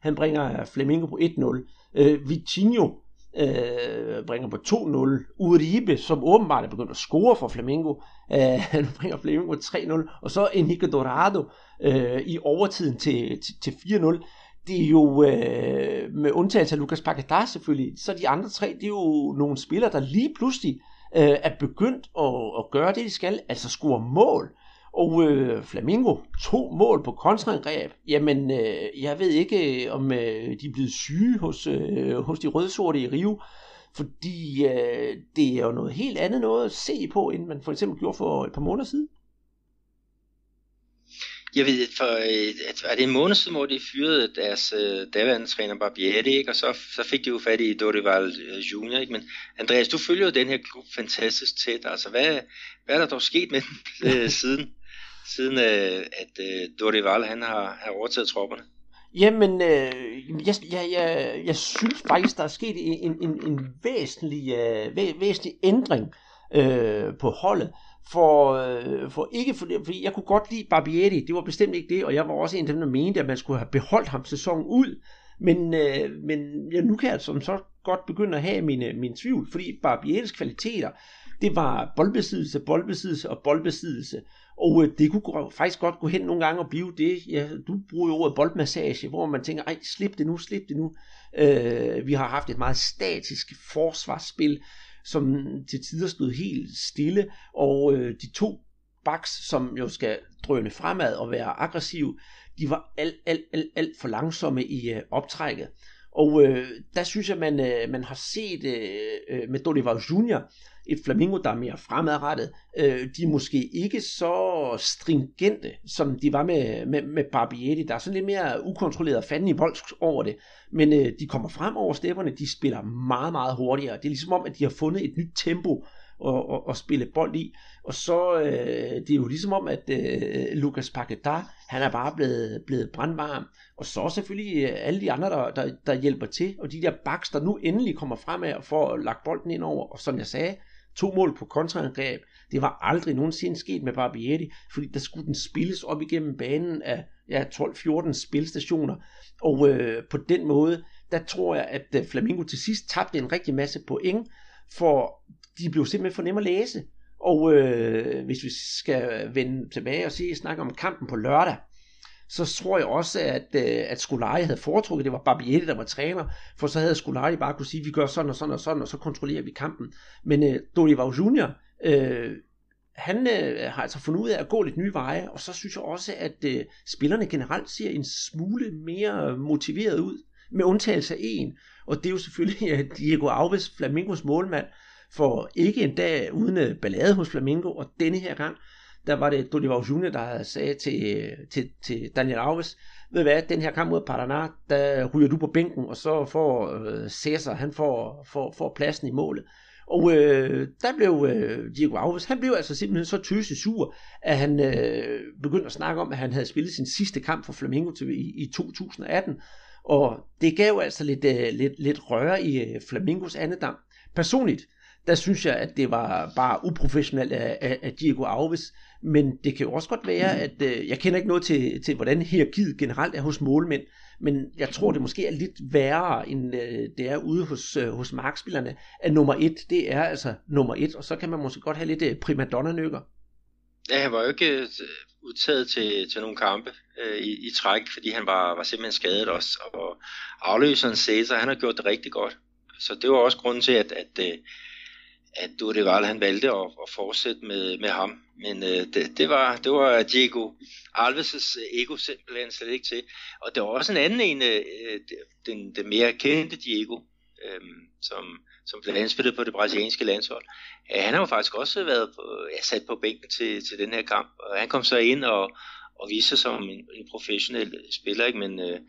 han bringer Flamengo på 1-0. Øh, Vitinho øh, bringer på 2-0. Uribe, som åbenbart er begyndt at score for Flamengo, øh, han bringer Flamengo på 3-0. Og så Enrique Dorado øh, i overtiden til, til, til 4-0. Det er jo, øh, med undtagelse af Lucas Paquetá selvfølgelig, så de andre tre, det er jo nogle spillere, der lige pludselig øh, er begyndt at, at gøre det, de skal, altså score mål. Og øh, Flamingo, to mål på kontraangreb. Jamen, øh, jeg ved ikke, om øh, de er blevet syge hos, øh, hos de rødsorte i Rio, fordi øh, det er jo noget helt andet noget at se på, end man for eksempel gjorde for et par måneder siden. Jeg ved, for øh, er det en måned siden, hvor de fyrede deres øh, daværende træner Barbieri, ikke? og så, så fik de jo fat i Dorival øh, Junior. Ikke? Men Andreas, du følger jo den her klub fantastisk tæt. Altså, hvad, hvad er der dog sket med den øh, siden, siden øh, at øh, Dorival han har, har overtaget tropperne? Jamen, øh, jeg, jeg, jeg, jeg synes faktisk, der er sket en, en, en væsentlig, øh, væ, væsentlig ændring øh, på holdet. For, øh, for ikke for, fordi jeg kunne godt lide Barbieri, det var bestemt ikke det, og jeg var også en af dem, der mente, at man skulle have beholdt ham sæsonen ud. Men, øh, men ja, nu kan jeg som så godt begynde at have mine, mine tvivl, fordi Barbieris kvaliteter, det var boldbesiddelse, boldbesiddelse og boldbesiddelse. Og øh, det kunne faktisk godt gå hen nogle gange og blive det, ja, du bruger jo ordet boldmassage, hvor man tænker, ej, slip det nu, slip det nu. Øh, vi har haft et meget statisk forsvarsspil, som til tider stod helt stille, og øh, de to backs, som jo skal drøne fremad og være aggressive, de var alt, alt, alt, alt for langsomme i øh, optrækket. Og øh, der synes jeg, man, øh, man har set øh, øh med Dolivar Junior, et Flamingo, der er mere fremadrettet. Øh, de er måske ikke så stringente, som de var med, med, med Barbieri. Der er sådan lidt mere ukontrolleret fanden i voldsk over det. Men øh, de kommer frem over stepperne, de spiller meget, meget hurtigere. Det er ligesom om, at de har fundet et nyt tempo at, at, at spille bold i. Og så øh, det er jo ligesom om, at øh, Lucas Paquetá, han er bare blevet, blevet brandvarm. Og så selvfølgelig øh, alle de andre, der, der, der hjælper til. Og de der baks, der nu endelig kommer fremad og får lagt bolden ind over. Og som jeg sagde, To mål på kontraangreb. Det var aldrig nogensinde sket med Barbieri, fordi der skulle den spilles op igennem banen af ja, 12-14 spilstationer. Og øh, på den måde, der tror jeg, at øh, Flamingo til sidst tabte en rigtig masse point, for de blev simpelthen for nemme at læse. Og øh, hvis vi skal vende tilbage og se, snakke om kampen på lørdag, så tror jeg også, at, øh, at Scolari havde foretrukket, det var Barbieri, der var træner, for så havde Scolari bare kunne sige, vi gør sådan og sådan og sådan, og så kontrollerer vi kampen. Men øh, Dolivar Junior, øh, han øh, har altså fundet ud af at gå lidt nye veje, og så synes jeg også, at øh, spillerne generelt ser en smule mere motiveret ud, med undtagelse af en, og det er jo selvfølgelig øh, Diego Alves, Flamingos målmand, for ikke en dag uden øh, ballade hos Flamingo, og denne her gang, der var det Dolivar Junior, der sagde til, til, til Daniel Alves, ved hvad, den her kamp mod Paraná, der ryger du på bænken, og så får øh, Cæsar, han får, får, får pladsen i målet. Og øh, der blev øh, Diego Alves, han blev altså simpelthen så tøse sur, at han øh, begyndte at snakke om, at han havde spillet sin sidste kamp for Flamengo til, i, i 2018. Og det gav altså lidt, øh, lidt, lidt røre i øh, Flamingos andedam. Personligt, der synes jeg, at det var bare uprofessionelt af, af, af Diego Alves, men det kan jo også godt være, at øh, jeg kender ikke noget til, til, hvordan hierarkiet generelt er hos målmænd, men jeg tror, det måske er lidt værre, end øh, det er ude hos, øh, hos markspillerne, at nummer et, det er altså nummer et, og så kan man måske godt have lidt øh, primadonna-nykker. Ja, han var jo ikke øh, udtaget til, til nogle kampe øh, i, i træk, fordi han var, var simpelthen skadet også, og afløseren Cæsar, han har gjort det rigtig godt. Så det var også grunden til, at, at, øh, at Dorival han valgte at, at fortsætte med, med ham. Men øh, det, det, var, det var Diego Alves' ego simpelthen slet ikke til. Og der var også en anden en, øh, øh den, den mere kendte Diego, øh, som, som blev anspillet på det brasilianske landshold. Ja, han har jo faktisk også været på, ja, sat på bænken til, til den her kamp, og han kom så ind og, og viste sig som en, en professionel spiller, ikke? men, øh,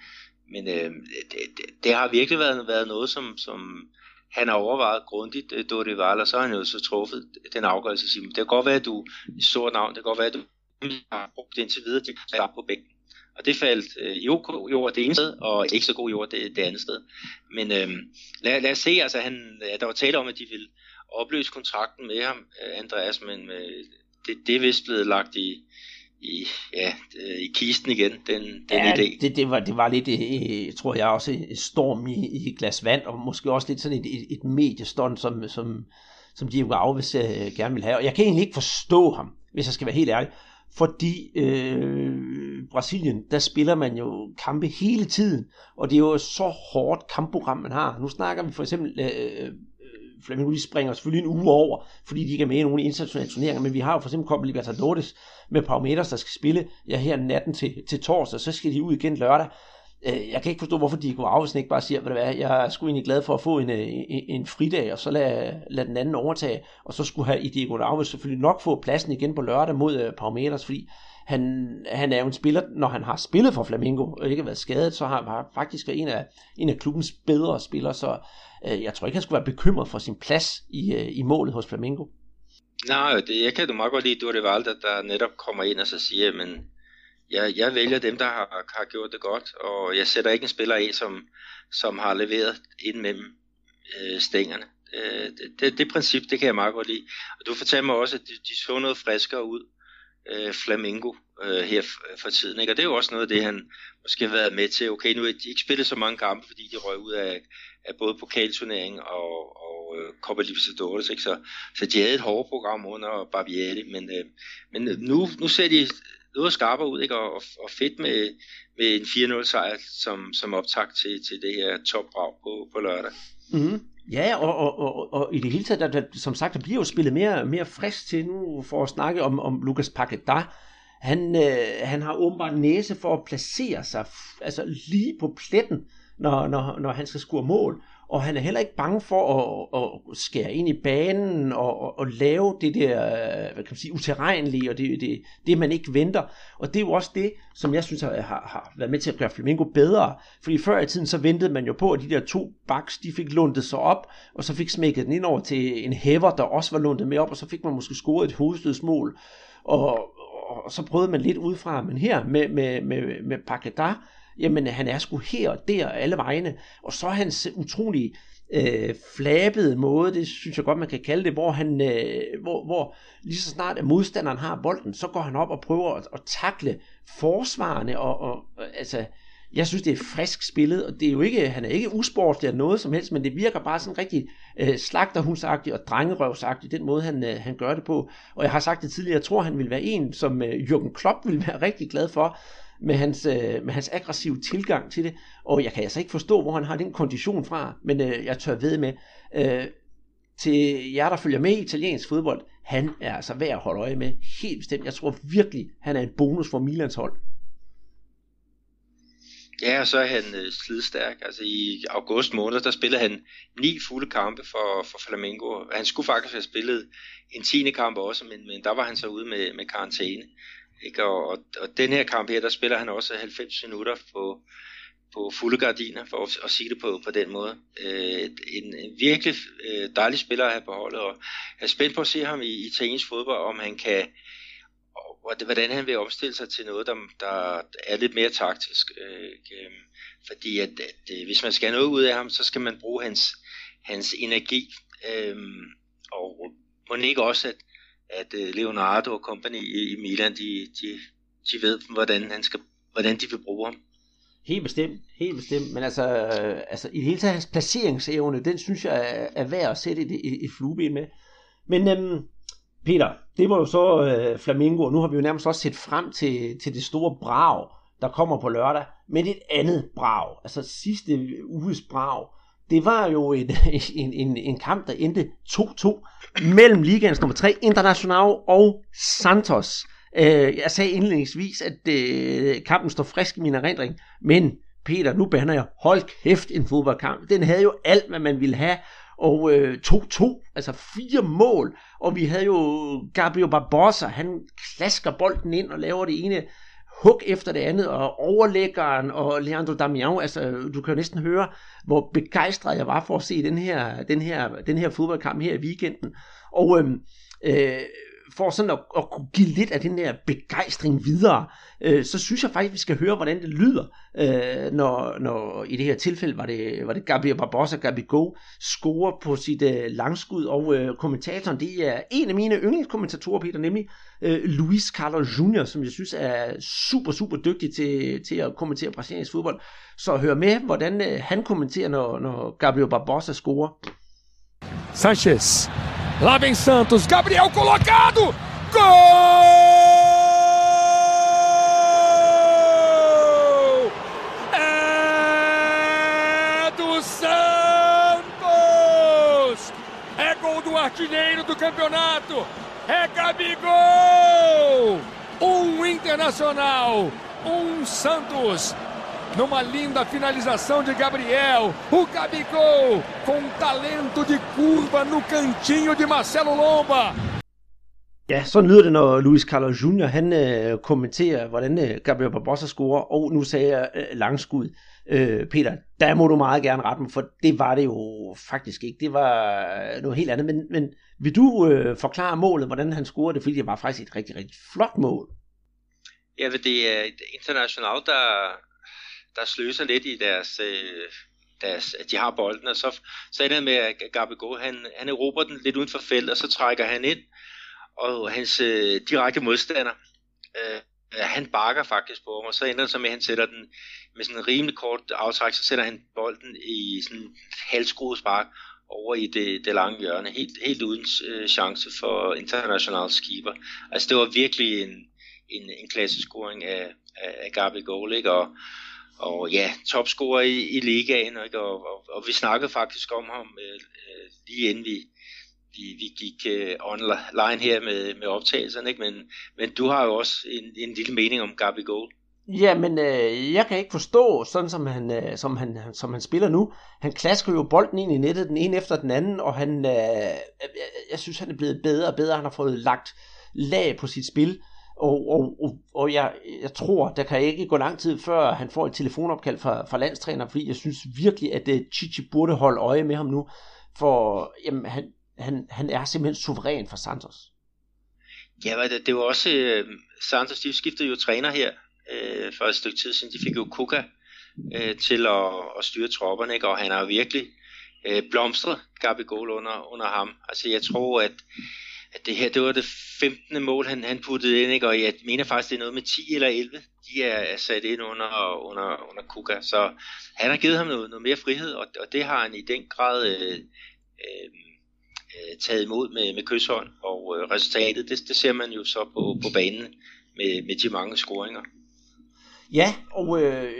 men øh, det, det, det har virkelig været, været noget, som, som han har overvejet grundigt, øh, Dorival, og så har han jo så truffet den afgørelse at sige, det kan godt være, at du i stort navn, det kan godt være, at du har brugt det indtil videre til at på bænken. Og det faldt øh, jo god jord det ene sted, og ikke så god jord det, det andet sted. Men øh, lad, lad os se, altså han, ja, der var tale om, at de ville opløse kontrakten med ham, øh, Andreas, men øh, det, det er vist blevet lagt i, i, ja, øh, i kisten igen, den, den ja, idé. Det, det, var, det var lidt, øh, tror jeg også, et storm i, i glas vand, og måske også lidt sådan et, et, et mediestånd, som, som, som Diego Alves øh, gerne vil have. Og jeg kan egentlig ikke forstå ham, hvis jeg skal være helt ærlig, fordi øh, Brasilien, der spiller man jo kampe hele tiden, og det er jo så hårdt kampprogram, man har. Nu snakker vi for eksempel øh, Flamengo de springer selvfølgelig en uge over, fordi de ikke er med i nogle internationale turneringer, men vi har jo for eksempel Copa Libertadores med Palmeiras, der skal spille ja, her natten til, til torsdag, så skal de ud igen lørdag. Øh, jeg kan ikke forstå, hvorfor Diego Alves ikke bare siger, hvad det er, jeg er sgu egentlig glad for at få en, øh, en, en fridag, og så lade, lade den anden overtage, og så skulle have i Diego Alves selvfølgelig nok få pladsen igen på lørdag mod uh, Palmeiras, fordi han, han er jo en spiller, når han har spillet for Flamengo og ikke været skadet, så har han faktisk været en af, en af klubbens bedre spillere, så Øh, jeg tror ikke, han skulle være bekymret for sin plads i, øh, i målet hos Flamengo. Nej, det, jeg kan du meget godt lide, du at der netop kommer ind og så siger, men jeg, jeg vælger dem, der har, har gjort det godt, og jeg sætter ikke en spiller af, som, som har leveret ind mellem øh, stængerne. Øh, det, det, det princip, det kan jeg meget godt lide. Og du fortalte mig også, at de, de så noget friskere ud, øh, Flamingo, øh, her for tiden. Ikke? Og det er jo også noget af det, han måske har været med til. Okay, nu har de ikke spillet så mange kampe, fordi de røg ud af, af både pokalturnering og, og uh, Copa Libertadores. Ikke? Så, så de havde et hårdt program under Barbieri, men, øh, men nu, nu ser de noget skarpere ud, ikke? Og, og fedt med, med en 4-0 sejr som, som optag til, til det her topbrag på, på lørdag. Mm-hmm. Ja, og, og, og, og i det hele taget, der, der, som sagt, der bliver jo spillet mere, mere frisk til nu for at snakke om, om Lucas Paquetá. Han, øh, han har åbenbart næse for at placere sig altså lige på pletten, når, når, når han skal score mål og han er heller ikke bange for at, at skære ind i banen og, og, og lave det der, hvad kan man sige, uterrenlige, og det, det, det, man ikke venter. Og det er jo også det, som jeg synes har, har været med til at gøre Flamengo bedre. Fordi før i tiden, så ventede man jo på, at de der to backs, de fik lundet sig op, og så fik smækket den ind over til en hæver, der også var lundet med op, og så fik man måske scoret et hovedstødsmål. Og, og så prøvede man lidt udefra, men her med, med, med, med Paquetá, jamen han er sgu her og der alle vegne, og så hans utrolig øh, flabede måde, det synes jeg godt, man kan kalde det, hvor han, øh, hvor, hvor lige så snart at modstanderen har bolden, så går han op og prøver at, at takle forsvarende, og, og øh, altså, jeg synes, det er frisk spillet, og det er jo ikke, han er ikke usportlig eller noget som helst, men det virker bare sådan rigtig øh, slagterhundsagtigt og drengerøvsagtigt, den måde, han, øh, han gør det på. Og jeg har sagt det tidligere, jeg tror, han vil være en, som øh, Jürgen Klopp vil være rigtig glad for, med hans, øh, med hans aggressive tilgang til det, og jeg kan altså ikke forstå, hvor han har den kondition fra, men øh, jeg tør ved med, øh, til jer, der følger med i italiensk fodbold, han er altså værd at holde øje med, helt bestemt. Jeg tror virkelig, han er en bonus for Milans hold. Ja, og så er han øh, slidstærk. Altså i august måned, der spillede han ni fulde kampe for, for Flamengo. Han skulle faktisk have spillet en tiende kamp også, men, men der var han så ude med, med karantæne. Ikke? Og, og, og den her kamp her, der spiller han også 90 minutter på, på fulde gardiner, for at, at sige det på, på den måde. Øh, en, en virkelig øh, dejlig spiller at have på holdet, og jeg er spændt på at se ham i italiensk fodbold, om han kan, og hvordan han vil omstille sig til noget, der, der er lidt mere taktisk. Øh, øh, fordi at, at, at hvis man skal have noget ud af ham, så skal man bruge hans, hans energi. Øh, og må ikke også, at at øh, Leonardo og company i, i Milan, de, de, de ved, hvordan, han skal, hvordan de vil bruge ham. Helt bestemt, helt bestemt. Men altså, øh, altså i det hele taget hans placeringsevne, den synes jeg er, er værd at sætte et, et, et flueben med. Men øhm, Peter, det var jo så øh, Flamingo, og nu har vi jo nærmest også set frem til, til det store brag, der kommer på lørdag, men et andet brag, altså sidste uges brag, det var jo en, en, en, en kamp, der endte 2-2 mellem ligaens nummer 3, International og Santos. Øh, jeg sagde indledningsvis, at øh, kampen står frisk i min erindring, men Peter, nu banner jeg, hold kæft en fodboldkamp. Den havde jo alt, hvad man ville have, og øh, 2-2, altså fire mål, og vi havde jo Gabriel Barbosa, han klasker bolden ind og laver det ene hug efter det andet, og overlæggeren og Leandro Damião, altså du kan jo næsten høre, hvor begejstret jeg var for at se den her, den her, den her fodboldkamp her i weekenden. Og øhm, øh, for sådan at, at kunne give lidt af den der begejstring videre, øh, så synes jeg faktisk, vi skal høre, hvordan det lyder, øh, når, når i det her tilfælde var det, var det Gabriel Barbosa, Go, scorer på sit øh, langskud, og øh, kommentatoren, det er en af mine yndlingskommentatorer, Peter, nemlig øh, Luis Carlos Jr., som jeg synes er super, super dygtig til, til at kommentere brasiliansk fodbold. Så hør med, hvordan øh, han kommenterer, når, når Gabriel Barbosa scorer. Sanchez Lá vem Santos, Gabriel colocado! Gol! É do Santos! É gol do artilheiro do campeonato! É Gabigol! Um Internacional, um Santos numa linda finalização de Gabriel. O Gabigol com talento de curva no cantinho de Marcelo Lomba. Ja, så lyder det, når Luis Carlos Jr. han øh, kommenterer, hvordan øh, Gabriel Barbosa scorer, og nu sagde jeg øh, langskud. Øh, Peter, der må du meget gerne rette mig, for det var det jo faktisk ikke. Det var noget helt andet. Men, men vil du øh, forklare målet, hvordan han scorede det, fordi det var faktisk et rigtig, rigtig flot mål? Ja, det er internationalt, der, der sløser lidt i deres, øh, deres de har bolden, og så, så ender det med, at Gabigol, han, han erobrer den lidt uden for feltet, og så trækker han ind, og hans øh, direkte modstander, øh, øh, han bakker faktisk på ham, og så ender det så med, at han sætter den med sådan en rimelig kort aftræk, så sætter han bolden i sådan en halvskruet spark over i det, det lange hjørne, helt, helt uden øh, chance for international keeper. Altså det var virkelig en, en, en klassescoring af, af, af Gabi Goal, ikke? Og, og ja, topscorer i, i ligaen, ikke? Og, og, og vi snakkede faktisk om ham øh, øh, lige inden vi, vi, vi gik øh, online her med, med optagelserne, ikke? Men, men du har jo også en, en lille mening om Gabi Goal. Ja, men øh, jeg kan ikke forstå, sådan som han, øh, som, han, som han spiller nu. Han klasker jo bolden ind i nettet, den ene efter den anden, og han, øh, jeg, jeg synes, han er blevet bedre og bedre. Han har fået lagt lag på sit spil. Og, og, og, og jeg, jeg tror, der kan ikke gå lang tid, før han får et telefonopkald fra, fra landstræner, fordi jeg synes virkelig, at uh, Chichi burde holde øje med ham nu, for jamen, han, han, han er simpelthen suveræn for Santos. Ja, det, det var også, uh, Santos, de skiftede jo træner her uh, for et stykke tid siden, de fik jo Kuka uh, til at, at styre tropperne, ikke? og han har virkelig uh, blomstret Gabi Gol under, under ham. Altså jeg tror, at at det her, det var det 15. mål, han, han puttede ind, ikke? og jeg mener faktisk, det er noget med 10 eller 11, de er, sat ind under, under, under Kuka, så han har givet ham noget, noget mere frihed, og, og det har han i den grad øh, øh, øh taget imod med, med kysshånd, og øh, resultatet, det, det ser man jo så på, på banen med, med de mange scoringer. Ja, og øh,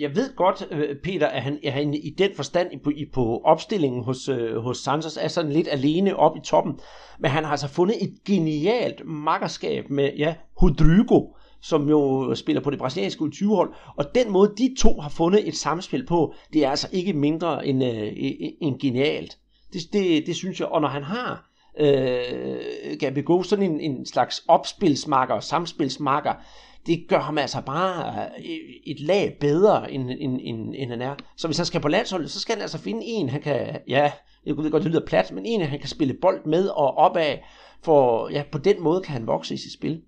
jeg ved godt, øh, Peter, at han, at han i den forstand på, i, på opstillingen hos, øh, hos Santos er sådan lidt alene op i toppen. Men han har altså fundet et genialt makkerskab med ja, Rodrigo, som jo spiller på det brasilianske 20-hold. Og den måde, de to har fundet et samspil på, det er altså ikke mindre end, øh, end genialt. Det, det, det synes jeg. Og når han har øh, Gabigol sådan en, en slags opspilsmarker og samspilsmarker, det gør ham altså bare øh, et lag bedre, end, end, end, end han er. Så hvis han skal på landsholdet, så skal han altså finde en, han kan, ja, jeg ved godt, det lyder plat, men en, han kan spille bold med og opad, for ja, på den måde kan han vokse i sit spil.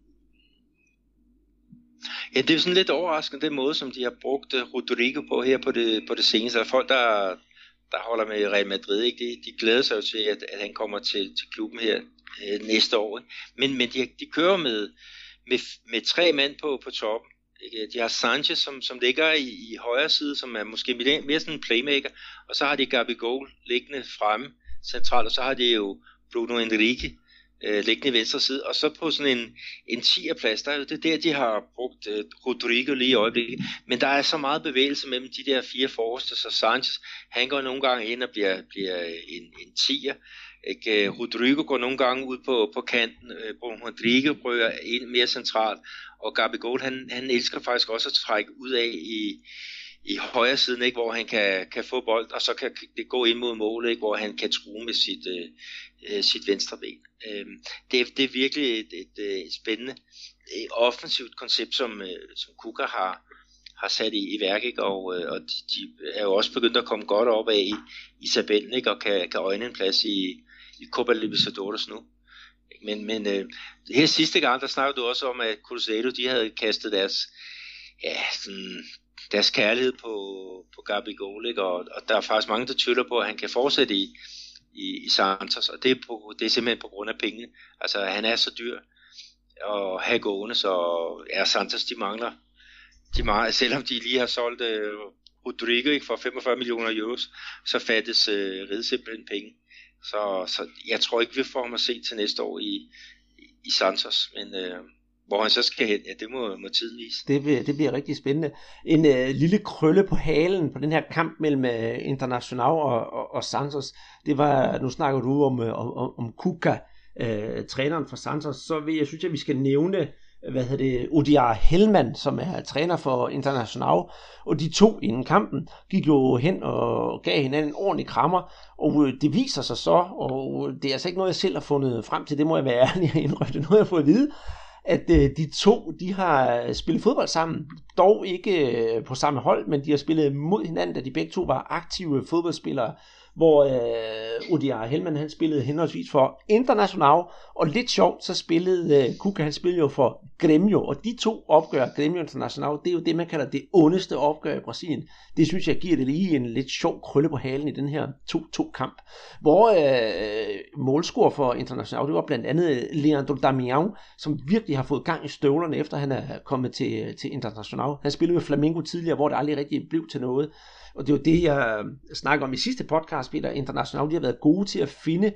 Ja, det er jo sådan lidt overraskende, den måde, som de har brugt øh, Rodrigo på her på det, på det seneste. Der er folk, der, der holder med Real Madrid, ikke? De, de glæder sig jo til, at, at han kommer til, til klubben her øh, næste år. Ikke? Men, men de, de kører med, med, med tre mænd på, på toppen. Ikke? De har Sanchez, som, som ligger i, i højre side, som er måske mere, mere sådan en playmaker, og så har de Gabigol liggende fremme centralt, og så har de jo Bruno Enrique øh, liggende i venstre side, og så på sådan en, en 10'er-plads, der er jo det der, de har brugt øh, Rodrigo lige i øjeblikket, men der er så meget bevægelse mellem de der fire forreste, så Sanchez, han går nogle gange ind og bliver, bliver en, en 10'er, Eh, ikke? Rodrigo går nogle gange ud på, på kanten, øh, Bruno Rodrigo prøver ind mere centralt, og Gabigol han, han elsker faktisk også at trække ud af i, i højre siden, ikke, hvor han kan, kan få bold, og så kan det gå ind mod målet, ikke, hvor han kan true med sit, øh, øh sit venstre ben. Øh, det, det er virkelig et, et, et, et spændende et offensivt koncept, som, øh, som Kuka har, har sat i, i værk, ikke? og, øh, og de, de er jo også begyndt at komme godt op af i, i tabellen, ikke? og kan, kan øjne en plads i, i Copa Libertadores nu. Men, men øh, her sidste gang, der snakkede du også om, at Cruzeiro, de havde kastet deres, ja, sådan, deres kærlighed på, på Gabi ikke? og, og der er faktisk mange, der tvivler på, at han kan fortsætte i, i, i Santos, og det er, på, det er simpelthen på grund af pengene. Altså, han er så dyr at have gående, så ja, Santos, de mangler, de mangler selvom de lige har solgt øh, Rodrigo ikke, for 45 millioner euros, så fattes øh, Ride simpelthen penge. Så, så jeg tror ikke, vi får ham at se til næste år i, i Santos, men øh, hvor han så skal hen, ja, det må, må tiden vise. Det bliver, det bliver rigtig spændende. En øh, lille krølle på halen på den her kamp mellem øh, International og, og, og Santos, det var, nu snakker du om, øh, om, om, om Kuka, øh, træneren for Santos, så vil jeg synes, at vi skal nævne hvad hedder det, Odiar Hellman, som er træner for International, og de to inden kampen gik jo hen og gav hinanden en ordentlig krammer, og øh, det viser sig så, og øh, det er altså ikke noget, jeg selv har fundet frem til, det må jeg være ærlig og indrømme, det er noget, jeg har fået at vide, at øh, de to, de har spillet fodbold sammen, dog ikke på samme hold, men de har spillet mod hinanden, da de begge to var aktive fodboldspillere hvor øh, Odiar Helman han spillede henholdsvis for International, og lidt sjovt, så spillede øh, Kuka, han spillede jo for Grêmio, og de to opgør, Grêmio International, det er jo det, man kalder det ondeste opgør i Brasilien. Det synes jeg giver det lige en lidt sjov krølle på halen i den her 2-2 kamp, hvor øh, målscorer for International, det var blandt andet øh, Leandro Damião, som virkelig har fået gang i støvlerne, efter han er kommet til, øh, til International. Han spillede med Flamengo tidligere, hvor det aldrig rigtig blev til noget. Og det er jo det, jeg snakker om i sidste podcast, Peter International. De har været gode til at finde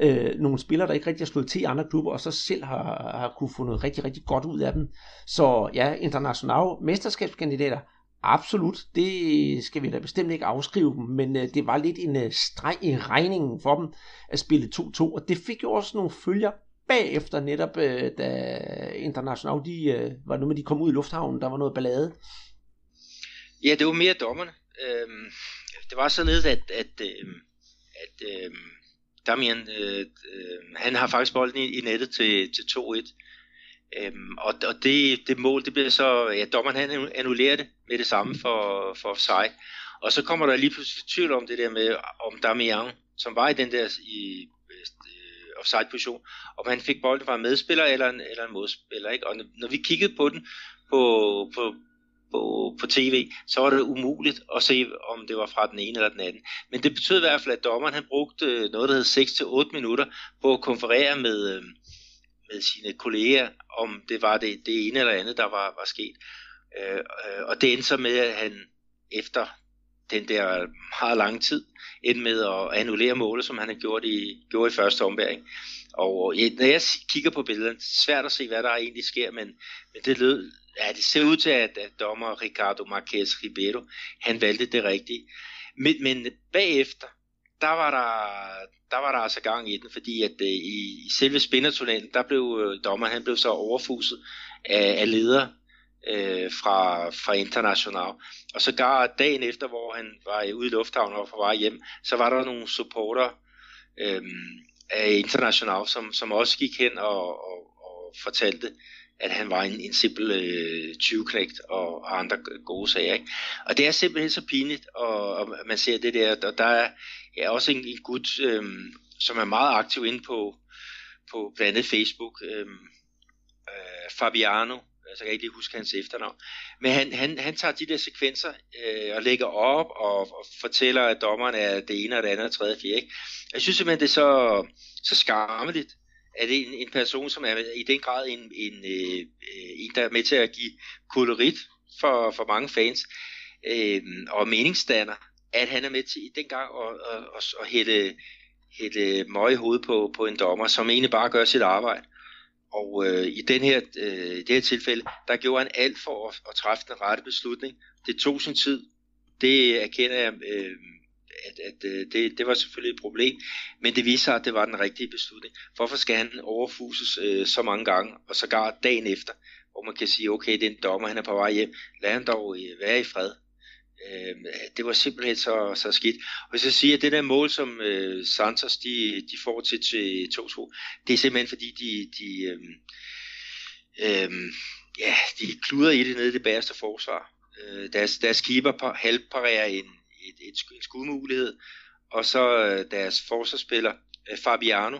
øh, nogle spillere, der ikke rigtig har slået til i andre klubber, og så selv har, har kunne få noget rigtig, rigtig godt ud af dem. Så ja, International mesterskabskandidater, absolut, det skal vi da bestemt ikke afskrive dem, men øh, det var lidt en øh, streg i regningen for dem at spille 2-2, og det fik jo også nogle følger bagefter netop, øh, da International, de, øh, var nu med de kom ud i lufthavnen, der var noget ballade. Ja, det var mere dommerne, øh, det var således, at, at, øh, at øh, Damian, øh, øh, han har faktisk bolden i, i nettet til, til 2-1. Øhm, og, og det, det mål, det bliver så, ja, dommeren han annullerer det med det samme for, for offside. Og så kommer der lige pludselig tvivl om det der med, om Damian, som var i den der i, øh, offside position, om han fik bolden fra en medspiller eller en, eller en modspiller. Ikke? Og når vi kiggede på den på, på, på, på tv, så var det umuligt at se, om det var fra den ene eller den anden. Men det betød i hvert fald, at dommeren han brugte øh, noget, der hed 6-8 minutter på at konferere med, øh, med sine kolleger, om det var det, det ene eller andet, der var, var sket. Øh, øh, og det endte så med, at han efter den der meget lange tid, endte med at annullere målet, som han havde gjort i, gjorde i første ombæring. Og når jeg kigger på billederne, det er svært at se, hvad der egentlig sker, men, men det lød ja, det ser ud til, at, at dommer Ricardo Marquez Ribeiro, han valgte det rigtige. Men, men bagefter, der var der, der var der altså gang i den, fordi at øh, i, i selve spindertunnelen, der blev øh, dommer, han blev så overfuset af, af leder øh, fra, fra International. Og så gar dagen efter, hvor han var ude i lufthavnen og på vej hjem, så var der nogle supporter øh, af International, som, som også gik hen og, og, og fortalte, at han var en, en simpel øh, 20-knægt og, og andre gode sager. Ikke? Og det er simpelthen så pinligt, og, og man ser det der, og der er ja, også en, en gut, øh, som er meget aktiv inde på, på blandt andet Facebook, øh, øh, Fabiano, altså jeg kan ikke lige huske hans efternavn, men han, han, han tager de der sekvenser øh, og lægger op og, og fortæller, at dommeren er det ene og det andet og tredje og fjerde. Ikke? Jeg synes simpelthen, det er så, så skammeligt, er det en, en person, som er i den grad en, en, en, en der er med til at give kolorit for, for mange fans øh, og meningsstander, at han er med til i den gang at, at, at, at hætte, hætte møg i hovedet på, på en dommer, som egentlig bare gør sit arbejde. Og øh, i den her, øh, det her tilfælde, der gjorde han alt for at, at træffe den rette beslutning. Det tog sin tid. Det erkender jeg øh, at, at øh, det, det var selvfølgelig et problem, men det viser sig, at det var den rigtige beslutning. Hvorfor skal han overfuses øh, så mange gange, og sågar dagen efter, hvor man kan sige, okay, det er en dommer, han er på vej hjem, lad han dog øh, være i fred. Øh, det var simpelthen så, så skidt. Og så siger at det der mål, som øh, Santos de, de får til, til 2-2, det er simpelthen fordi, de, de, øh, øh, ja, de kluder i det nede i det bagerste forsvar. Øh, deres, deres keeper par, halvparerer en, et, et, en skudmulighed, og så øh, deres forsvarsspiller, øh, Fabiano,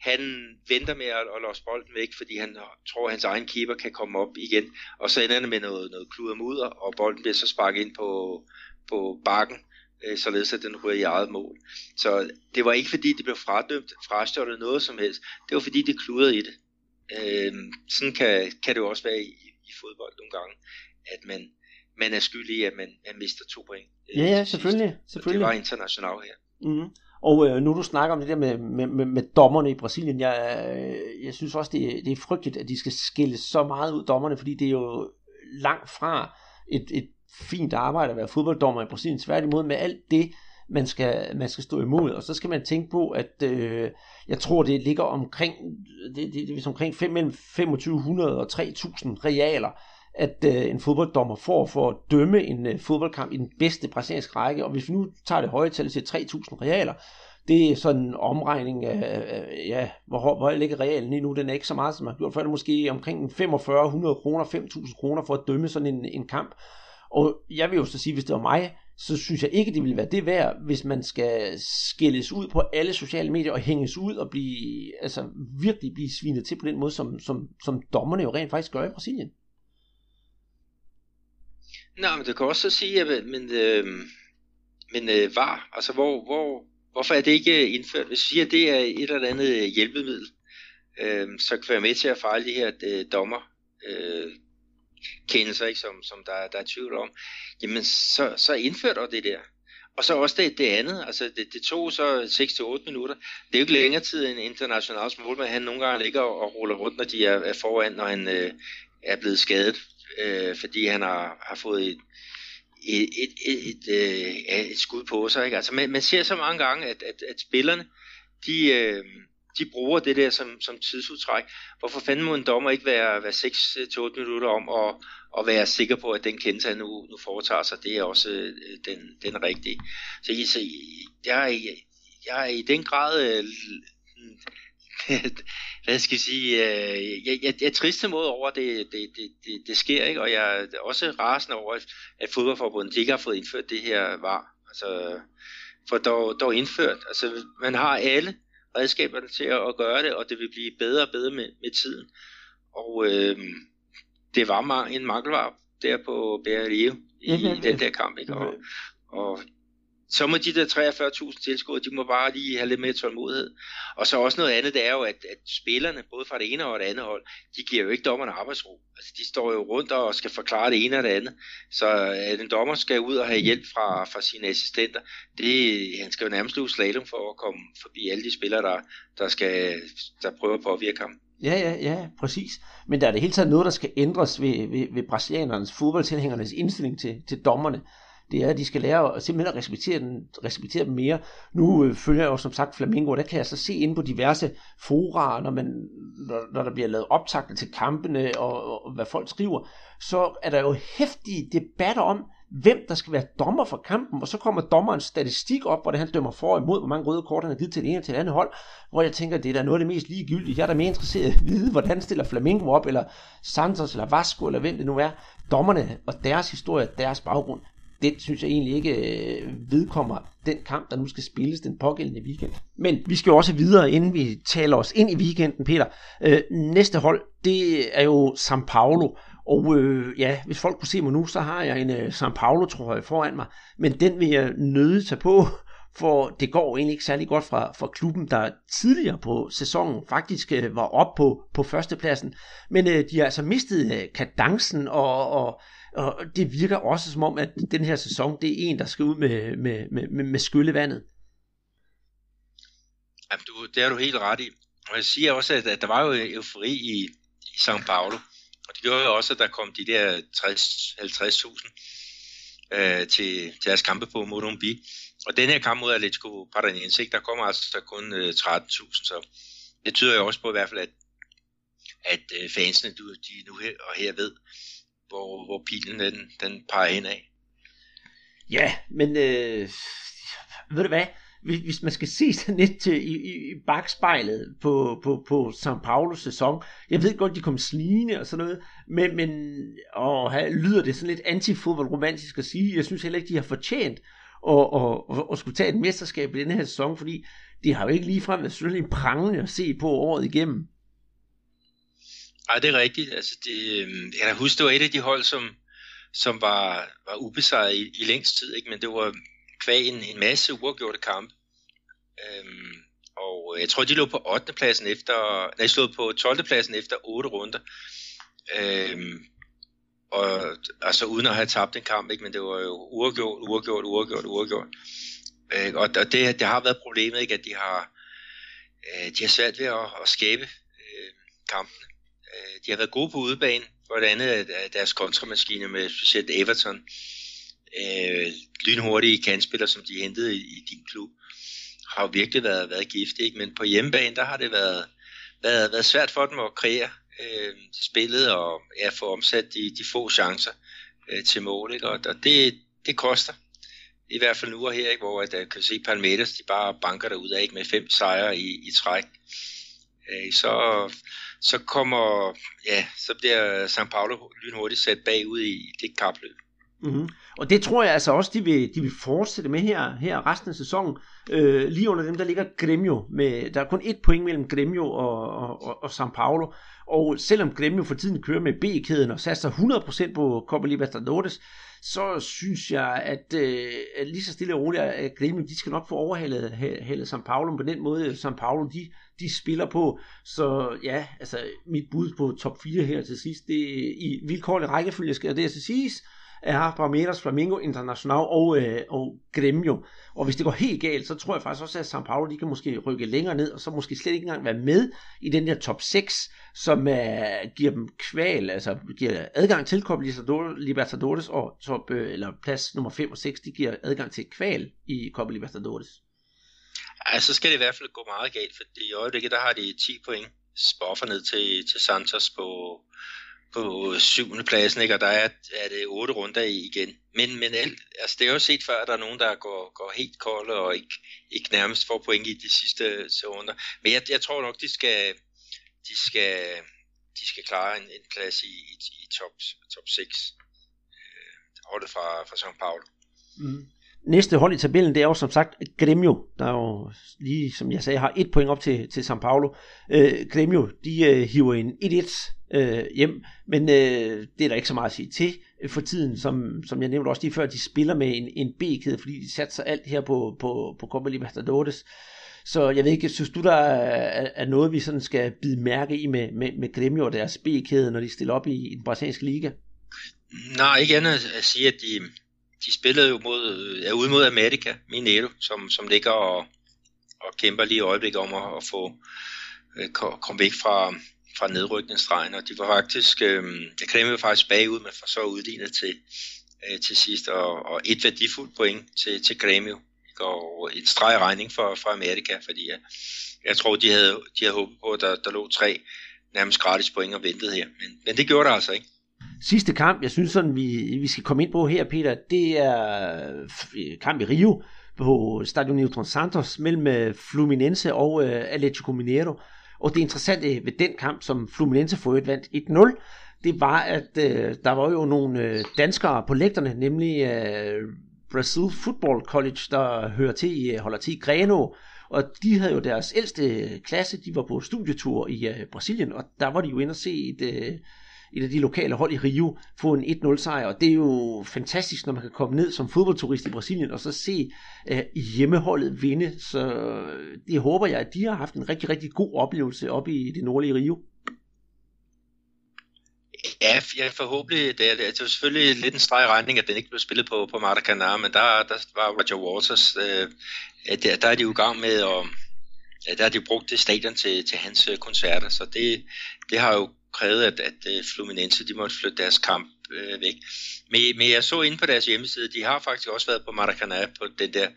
han venter med at, at låse bolden væk, fordi han tror, at hans egen keeper kan komme op igen, og så ender han med noget, noget kluder mudder, og bolden bliver så sparket ind på, på bakken, øh, således at den ryger i eget mål. Så det var ikke fordi, det blev fradømt, frastjålet noget som helst, det var fordi, det kludrede i det. Øh, sådan kan, kan det jo også være i, i fodbold nogle gange, at man, man er skyldig i, at man, man mister to point. Øh, ja, ja, selvfølgelig. selvfølgelig. det var internationalt her. Mm. Og øh, nu du snakker om det der med, med, med, med dommerne i Brasilien, jeg, øh, jeg synes også, det, det er frygteligt, at de skal skille så meget ud dommerne, fordi det er jo langt fra et, et fint arbejde at være fodbolddommer i Brasilien. Tværtimod med alt det, man skal, man skal stå imod. Og så skal man tænke på, at øh, jeg tror, det ligger omkring, det, det, det er omkring 5, mellem 2500 og 3000 realer, at øh, en fodbolddommer får for at dømme en øh, fodboldkamp i den bedste brasilianske række. Og hvis vi nu tager det høje tal til 3.000 realer, det er sådan en omregning af, øh, ja, hvor, hvor ligger realen lige nu. Den er ikke så meget, som man har gjort før. Det er måske omkring 4500 kroner, 5.000 kroner for at dømme sådan en, en kamp. Og jeg vil jo så sige, hvis det var mig, så synes jeg ikke, det ville være det værd, hvis man skal skilles ud på alle sociale medier og hænges ud og blive, altså virkelig blive svinet til på den måde, som, som, som dommerne jo rent faktisk gør i Brasilien. Nej, men du kan også så sige, at men, øh, men øh, var, altså hvor, hvor, hvorfor er det ikke indført? Hvis vi siger, at det er et eller andet øh, hjælpemiddel, øh, så kan være med til at fejle de her øh, dommer øh, kendelser, ikke, som, som der, der er tvivl om, jamen så, så indført du det der. Og så også det, det andet, altså det, det tog så 6-8 minutter. Det er jo ikke længere tid end internationals målmand. Han nogle gange ligger og, og ruller rundt, når de er, er foran, når han øh, er blevet skadet øh, fordi han har, har fået et, et, et, et, et, øh, et skud på sig. Ikke? Altså man, man ser så mange gange, at, at, at spillerne, de, øh, de bruger det der som, som tidsudtræk. Hvorfor fanden må en dommer ikke være, være 6-8 øh, minutter om at, at være sikker på, at den kendelse, han nu, nu foretager sig, det er også øh, den, den rigtige. Så, så jeg, jeg, jeg er i den grad øh, hvad skal jeg sige, øh, jeg, jeg, jeg er trist mod over, at det, det, det, det, det sker, ikke? og jeg er også rasende over, at, fodboldforbundet ikke har fået indført det her var. Altså, for der er indført, altså man har alle redskaberne til at, gøre det, og det vil blive bedre og bedre med, med tiden. Og øh, det var en mangelvar der på Bære i, i den der kamp, ikke? Og, og så må de der 43.000 tilskuere, de må bare lige have lidt mere tålmodighed. Og så også noget andet, det er jo, at, at spillerne, både fra det ene og det andet hold, de giver jo ikke dommerne arbejdsro. Altså, de står jo rundt og skal forklare det ene og det andet. Så at en dommer skal ud og have hjælp fra, fra sine assistenter, det, han skal jo nærmest løbe slalom for at komme forbi alle de spillere, der, der, skal, der prøver på at virke ham. Ja, ja, ja, præcis. Men der er det hele taget noget, der skal ændres ved, ved, ved brasilianernes fodboldtilhængernes indstilling til, til dommerne det er, at de skal lære at simpelthen at respektere, den, respektere dem mere. Nu øh, følger jeg jo som sagt Flamingo, og der kan jeg så se ind på diverse fora, når, man, når, når der bliver lavet optagter til kampene, og, og hvad folk skriver, så er der jo hæftige debatter om, hvem der skal være dommer for kampen, og så kommer dommerens statistik op, hvor det han dømmer for og imod, hvor mange røde kort han har givet til det ene og til det andet hold, hvor jeg tænker, det er da noget af det mest ligegyldige. Jeg er da mere interesseret i at vide, hvordan stiller Flamingo op, eller Santos, eller Vasco, eller hvem det nu er. Dommerne og deres historie, deres baggrund, den synes jeg egentlig ikke øh, vedkommer den kamp, der nu skal spilles den pågældende weekend. Men vi skal jo også videre, inden vi taler os ind i weekenden, Peter. Øh, næste hold, det er jo São Paulo, og øh, ja, hvis folk kunne se mig nu, så har jeg en øh, São Paulo trøje foran mig, men den vil jeg nøde tage på, for det går egentlig ikke særlig godt fra, for klubben, der tidligere på sæsonen faktisk øh, var op på, på førstepladsen. Men øh, de har altså mistet øh, kadencen, og, og og det virker også som om, at den her sæson, det er en, der skal ud med, med, med, med, med skyllevandet. Jamen, du, det er du helt ret i. Og jeg siger også, at, at der var jo eufori i, i São Paulo. Og det gjorde jo også, at der kom de der 60-50.000 øh, til, til deres kampe på Morumbi. Og den her kamp mod Atletico Paranaense, der kommer altså kun øh, 13.000. Så det tyder jo også på i hvert fald, at, at øh, fansene du, de nu her og her ved, hvor, hvor pilen den, den peger ind af. Ja, men øh, ved du hvad? Hvis, hvis man skal se sådan lidt til, i, i, i bagspejlet på, på, på São Paulos sæson, jeg ved godt, de kom snigende og sådan noget, men, men og, her lyder det sådan lidt antifodbold romantisk at sige, jeg synes heller ikke, de har fortjent at, at, at, at skulle tage et mesterskab i den her sæson, fordi det har jo ikke ligefrem været selvfølgelig prangende at se på året igennem. Nej, det er rigtigt. Altså, det, øhm, jeg kan huske, det var et af de hold, som, som var, var ubesejret i, i længst tid, ikke? men det var kvæg en, en masse uafgjorte kampe. Øhm, og jeg tror, de lå på 8. pladsen efter, nej, slået på 12. pladsen efter 8 runder. Øhm, og altså uden at have tabt en kamp, ikke? men det var jo uafgjort, uafgjort, uafgjort, uafgjort. Øh, og og det, det har været problemet, ikke? at de har, øh, de har svært ved at, at skabe øh, kampene. Øh, de har været gode på udebane, for det andet øh, deres kontramaskine med specielt Everton. Øh, lynhurtige kandspillere, som de hentede i, i din klub, har jo virkelig været, været giftige. Ikke? Men på hjemmebane, der har det været, været, været svært for dem at kreere øh, spillet og ja, få omsat de, de få chancer øh, til mål. Ikke? Og, og det, det koster. I hvert fald nu og her, ikke? hvor at, jeg kan se Palmeiras, de bare banker der ud af ikke? med fem sejre i, i træk. Øh, så, så kommer, ja, så bliver São Paulo lynhurtigt sat bagud i det kapløb. Mm-hmm. Og det tror jeg altså også, de vil, de vil fortsætte med her, her resten af sæsonen. Øh, lige under dem, der ligger Gremio. Med, der er kun et point mellem Gremio og, og, og, og São Paulo. Og selvom Gremio for tiden kører med B-kæden og satser 100% på Copa Libertadores, så synes jeg, at, øh, at lige så stille og roligt, at Gremio, de skal nok få overhalet halet São Paulo på den måde, øh, São Paulo, de, de spiller på. Så ja, altså mit bud på top 4 her til sidst, det i vilkårlig rækkefølge skal det altså siges, er Palmeiras, Flamingo, International og, øh, og Gremio. Og hvis det går helt galt, så tror jeg faktisk også, at São Paulo de kan måske rykke længere ned, og så måske slet ikke engang være med i den der top 6, som øh, giver dem kval, altså giver adgang til Copa Libertadores, og top, øh, eller plads nummer 5 og 6, de giver adgang til kval i Copa Libertadores. Ja, så skal det i hvert fald gå meget galt, for i øjeblikket der har de 10 point spoffer ned til, til Santos på, på syvende pladsen, ikke? og der er, er det otte runder igen. Men, men alt, altså det er jo set før, at der er nogen, der går, går helt kolde og ikke, ikke nærmest får point i de sidste runder. Men jeg, jeg tror nok, de skal, de skal, de skal klare en, en plads i, i, i top, top 6. Øh, holdet fra, fra São Paulo. Mm. Næste hold i tabellen, det er jo som sagt Gremio, der jo lige, som jeg sagde, har et point op til, til São Paulo. Øh, Gremio, de øh, hiver en 1-1 øh, hjem, men øh, det er der ikke så meget at sige til for tiden, som, som jeg nævnte også lige før, de spiller med en, en B-kæde, fordi de satser alt her på, på, på Copa Libertadores. Så jeg ved ikke, synes du, der er, er noget, vi sådan skal bide mærke i med, med, med Gremio og deres B-kæde, når de stiller op i, i den brasilianske liga? Nej, ikke andet at sige, at de, de spillede jo mod, er ude mod America, Mineiro, som, som ligger og, og kæmper lige i øjeblikket om at, at få øh, komme væk fra, fra nedrykningsstregen, og de var faktisk, øh, det krævede faktisk bagud, men for så udlignet til, øh, til sidst, og, og et værdifuldt point til, til Grêmio, og en streg regning for, for Amerika, fordi jeg, jeg tror, de havde, de havde håbet på, at der, der lå tre nærmest gratis point og ventede her, men, men det gjorde der altså ikke. Sidste kamp, jeg synes sådan, vi, vi skal komme ind på her, Peter, det er øh, kamp i Rio på Stadio Neutron Santos mellem øh, Fluminense og uh, Atletico Mineiro. Og det interessante ved den kamp, som Fluminense for øvrigt vandt 1-0, det var, at uh, der var jo nogle uh, danskere på lægterne, nemlig uh, Brazil Football College, der hører til, holder til i Greno, og de havde jo deres ældste klasse, de var på studietur i uh, Brasilien, og der var de jo inde og se et, uh, et af de lokale hold i Rio få en 1-0 sejr, og det er jo fantastisk, når man kan komme ned som fodboldturist i Brasilien, og så se øh, hjemmeholdet vinde, så øh, det håber jeg, at de har haft en rigtig, rigtig god oplevelse oppe i det nordlige Rio. Ja, jeg forhåbentlig. Det er, det er selvfølgelig lidt en streg regning, at den ikke blev spillet på, på Maracanã, men der, der var Roger Waters, øh, der, der er de jo i gang med at der har de brugt det stadion til, til hans øh, koncerter, så det, det har jo krævede, at, at øh, Fluminense de måtte flytte deres kamp øh, væk. Men, men jeg så inde på deres hjemmeside, de har faktisk også været på Maracanã på den der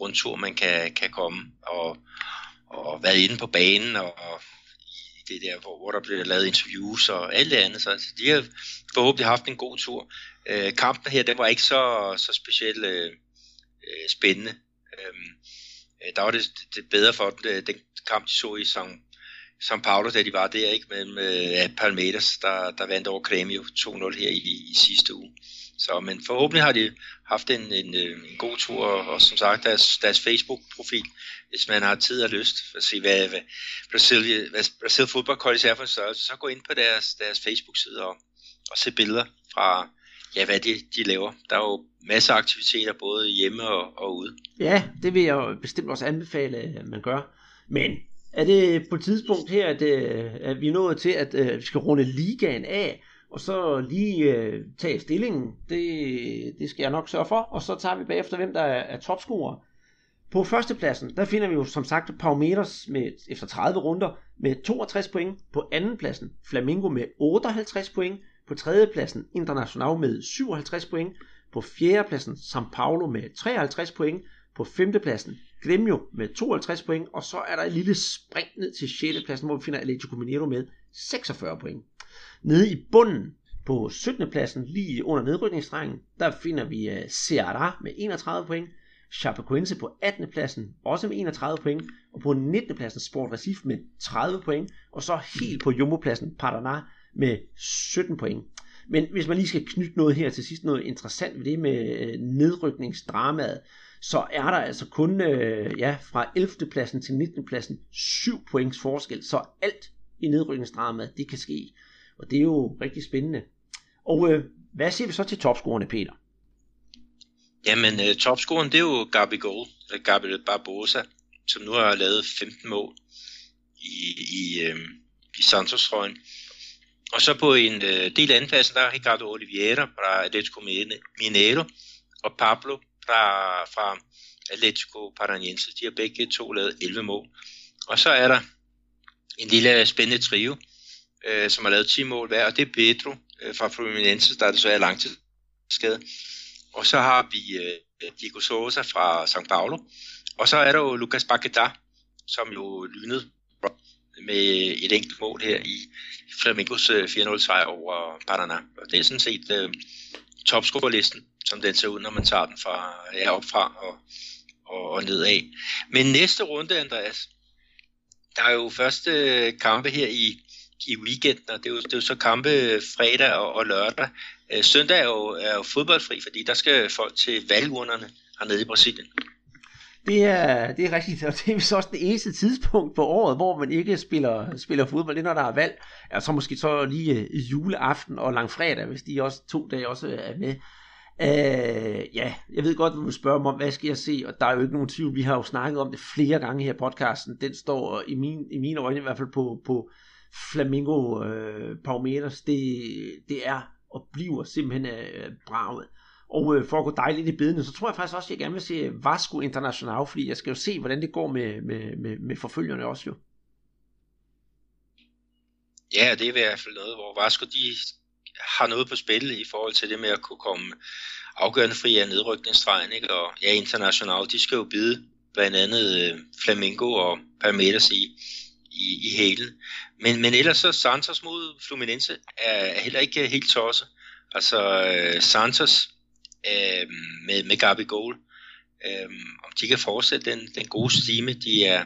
rundtur, man kan, kan komme, og, og været inde på banen, og, og i det der, hvor, hvor der bliver lavet interviews og alt det andet. Så altså, de har forhåbentlig haft en god tur. Øh, kampen her, den var ikke så, så specielt øh, øh spændende. Øhm, øh, der var det, det bedre for dem, øh, den kamp de så i St som Paolo, da de var der, ikke Med, øh, Palmeiras, der, der vandt over Grêmio 2-0 her i, i sidste uge. Så, men forhåbentlig har de haft en, en, øh, en god tur, og, og som sagt deres, deres Facebook-profil, hvis man har tid og lyst at se, hvad, hvad Brasil, hvad Brasil fodbold er for en størrelse, så gå ind på deres, deres Facebook-side og, og se billeder fra, ja, hvad de, de laver. Der er jo masser af aktiviteter, både hjemme og, og ude. Ja, det vil jeg bestemt også anbefale, at man gør. Men er det på et tidspunkt her, at, øh, at vi er nået til, at, at vi skal runde ligaen af, og så lige øh, tage stillingen. Det, det skal jeg nok sørge for. Og så tager vi bagefter, hvem der er, er topscorer. På førstepladsen, der finder vi jo som sagt Palmeiras med, efter 30 runder med 62 point. På andenpladsen Flamingo med 58 point. På tredjepladsen International med 57 point. På fjerdepladsen São Paulo med 53 point. På femtepladsen Gremio med 52 point. Og så er der et lille spring ned til 6. pladsen, hvor vi finder Atletico Mineiro med 46 point. Nede i bunden på 17. pladsen, lige under nedrykningsstrengen, der finder vi øh, Ceará med 31 point, Chapecoense på 18. pladsen, også med 31 point, og på 19. pladsen Sport Recife med 30 point, og så helt på Jumbo-pladsen Paraná med 17 point. Men hvis man lige skal knytte noget her til sidst, noget interessant ved det med øh, nedrykningsdramaet, så er der altså kun øh, ja, fra 11. pladsen til 19. pladsen 7 points forskel, så alt i nedrykningsdramaet, det kan ske. Og det er jo rigtig spændende. Og øh, hvad siger vi så til topscorerne, Peter? Jamen, øh, topscoren, det er jo Gabi Gold, eller øh, Gabriel Barbosa, som nu har lavet 15 mål i, i, øh, i Santos-trøjen. Og så på en øh, del anden plads, der er Ricardo Oliveira fra Atletico Mineiro, og Pablo fra, fra Atletico Paranaense. De har begge to lavet 11 mål. Og så er der en lille spændende trio, øh, som har lavet 10 mål hver, og det er Pedro øh, fra Fluminense, der er desværre langtidsskade. Og så har vi øh, Diego Sosa fra São Paulo, og så er der jo Lucas Paquetá, som jo lynede med et enkelt mål her i Flamingos øh, 4-0 sejr over Paraná. Og det er sådan set øh, topscorerlisten, som den ser ud, når man tager den fra ja, op fra og, og, og nedad. Men næste runde, Andreas, der er jo første kampe her i i weekenden, og det er jo, det er jo så kampe fredag og, og lørdag. Øh, søndag er jo, er jo fodboldfri, fordi der skal folk til valgurnerne hernede i Brasilien. Det er, det er rigtigt, og det er så også det eneste tidspunkt på året, hvor man ikke spiller, spiller fodbold, det er når der er valg. Altså måske så lige øh, juleaften og langfredag, hvis de også to dage også er med. Øh, ja, jeg ved godt, hvad du spørger mig om, hvad skal jeg se, og der er jo ikke nogen tvivl, vi har jo snakket om det flere gange her i podcasten, den står i, min, i mine øjne i hvert fald på, på Flamingo øh, Palmeiras, det, det er og bliver simpelthen øh, braget. Og øh, for at gå dejligt i bedene, så tror jeg faktisk også, at jeg gerne vil se Vasco International, fordi jeg skal jo se, hvordan det går med, med, med, med forfølgerne også jo. Ja, det er i hvert fald noget, hvor Vasco de har noget på spil i forhold til det med at kunne komme afgørende fri af nedrykningsstregen, ikke? og ja, internationalt, de skal jo bide blandt andet øh, Flamingo og Palmeiras i, i, i hælen. Men, men ellers så Santos mod Fluminense er heller ikke helt tosset. Altså øh, Santos øh, med, med Gabi Goal, uh, øh, om de kan fortsætte den, den gode stime, de er,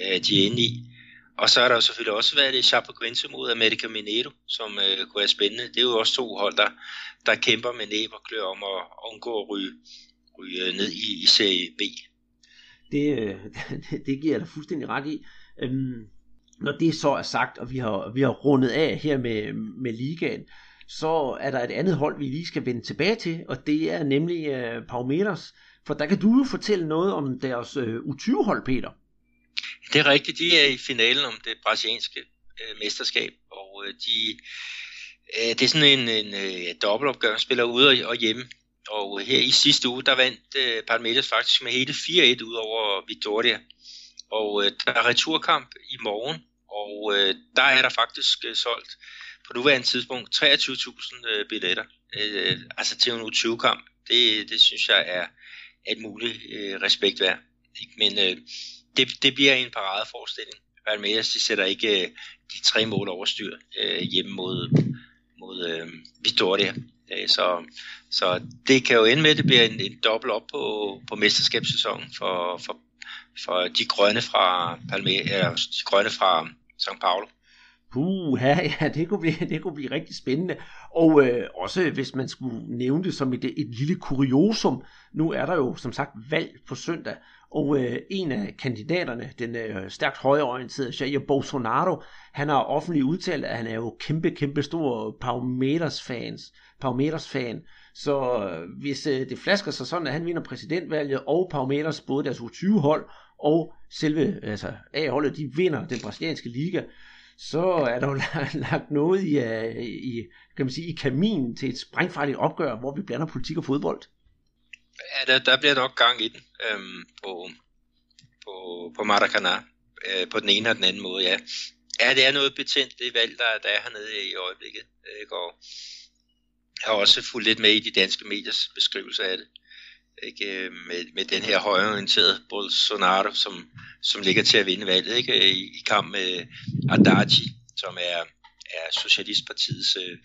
øh, de er inde i. Og så er der jo selvfølgelig også været det Chapecoense mod America Mineiro, som øh, kunne være spændende. Det er jo også to hold, der, der kæmper med næb og klør om at undgå at ryge, ryge øh, ned i, i Serie B. Det, det, øh, det giver jeg dig fuldstændig ret i. Øhm, når det så er sagt, og vi har, vi har rundet af her med, med ligaen, så er der et andet hold, vi lige skal vende tilbage til, og det er nemlig øh, Palmeiras. For der kan du jo fortælle noget om deres øh, U20-hold, Peter. Det er rigtigt. De er i finalen om det brasilianske øh, mesterskab, og øh, de, øh, det er sådan en, en øh, dobbeltopgør, spiller ude og hjemme. Og her i sidste uge, der vandt øh, Palmeiras faktisk med hele 4-1 ud over Victoria. Og øh, der er returkamp i morgen, og øh, der er der faktisk øh, solgt på nuværende tidspunkt 23.000 øh, billetter, øh, altså til en U20-kamp. Det, det synes jeg er et muligt øh, respekt værd. Ikke? Men øh, det, det bliver en paradeforestilling. Palmeiras de sætter ikke øh, de tre mål overstyr øh, hjemme mod, mod øh, Vitoria. Øh, så, så det kan jo ende med, at det bliver en, en dobbelt op på, på mesterskabssæsonen for, for, for de grønne fra Palme, eller de grønne fra São Paulo. Puh, ja, ja det, kunne blive, det kunne blive rigtig spændende. Og øh, også hvis man skulle nævne det som et, et lille kuriosum, nu er der jo som sagt valg på søndag, og øh, en af kandidaterne, den øh, stærkt højreorienterede Jair Bolsonaro, han har offentligt udtalt, at han er jo kæmpe, kæmpe stor Palmeiras fans, Palmeiras fan. Så øh, hvis øh, det flasker sig sådan, at han vinder præsidentvalget, og Palmeiras, både deres U20-hold og selve altså, A-holdet, de vinder den brasilianske liga, så er der jo lagt noget øh, i, i, kan man sige, i kaminen til et sprængfarligt opgør, hvor vi blander politik og fodbold. Ja, der, der bliver nok gang i den øhm, på, på, på Maracana, øh, på den ene og den anden måde, ja. Ja, det er noget betændt, det valg, der, der er hernede i øjeblikket. Øh, Ikke? Og jeg har også fulgt lidt med i de danske mediers beskrivelse af det. Ikke? Øh, med, med den her højorienterede Bolsonaro, som, som ligger til at vinde valget ikke? Øh, I, i kamp med Haddad, som er, er Socialistpartiets øh,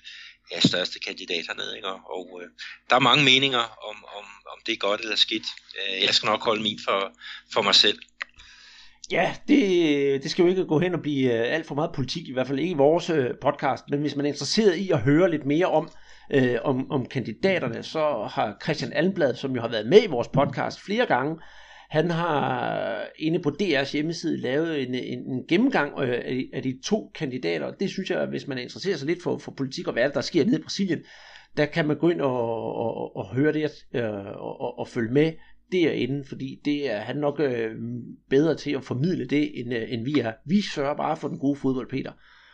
ja, største kandidat hernede. Ikke? Og, og øh, der er mange meninger om, om, om det er godt eller skidt. Øh, jeg skal nok holde min for, for mig selv. Ja, det, det skal jo ikke gå hen og blive alt for meget politik, i hvert fald ikke i vores podcast, men hvis man er interesseret i at høre lidt mere om, øh, om, om kandidaterne, så har Christian Almblad, som jo har været med i vores podcast flere gange, han har inde på DR's hjemmeside lavet en, en, en gennemgang øh, af, af de to kandidater, og det synes jeg, hvis man interesserer sig lidt for, for politik og hvad der sker nede i Brasilien, der kan man gå ind og, og, og høre det øh, og, og, og følge med derinde, fordi det er han nok øh, bedre til at formidle det, end, øh, end vi er. Vi sørger bare for den gode fodbold, Peter.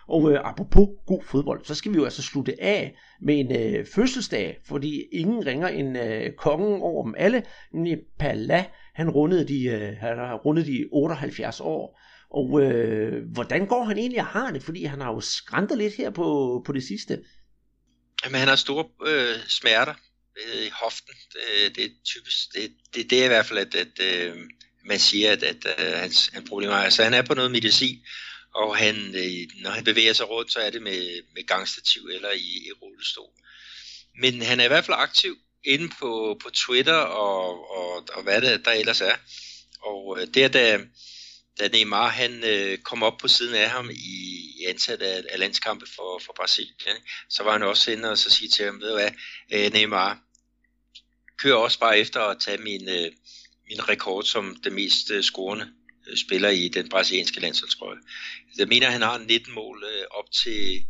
Og øh, apropos god fodbold, så skal vi jo altså slutte af med en øh, fødselsdag, fordi ingen ringer en øh, kongen over dem alle, nemlig Pala. Han rundede de, øh, han har rundet de 78 år. Og øh, hvordan går han egentlig og har det? Fordi han har jo skræntet lidt her på, på det sidste. Jamen, han har store øh, smerter øh, i hoften. Det, det er typisk, det, det, det er i hvert fald, at, at øh, man siger, at, at, øh, hans, hans problemer er. Så han er på noget medicin, og han, øh, når han bevæger sig rundt, så er det med, med gangstativ eller i, i rullestol. Men han er i hvert fald aktiv inde på, på Twitter og, og, og hvad det der ellers er. Og øh, der, da, da Neymar han øh, kom op på siden af ham i, i ansat af, af landskampe for, for Brasilien, så var han også inde og så sige til ham, ved du hvad, øh, Neymar, kør også bare efter at tage min, øh, min rekord som det mest øh, scorende spiller i den brasilianske landsholdstrøje. Jeg mener, han har 19 mål øh, op til,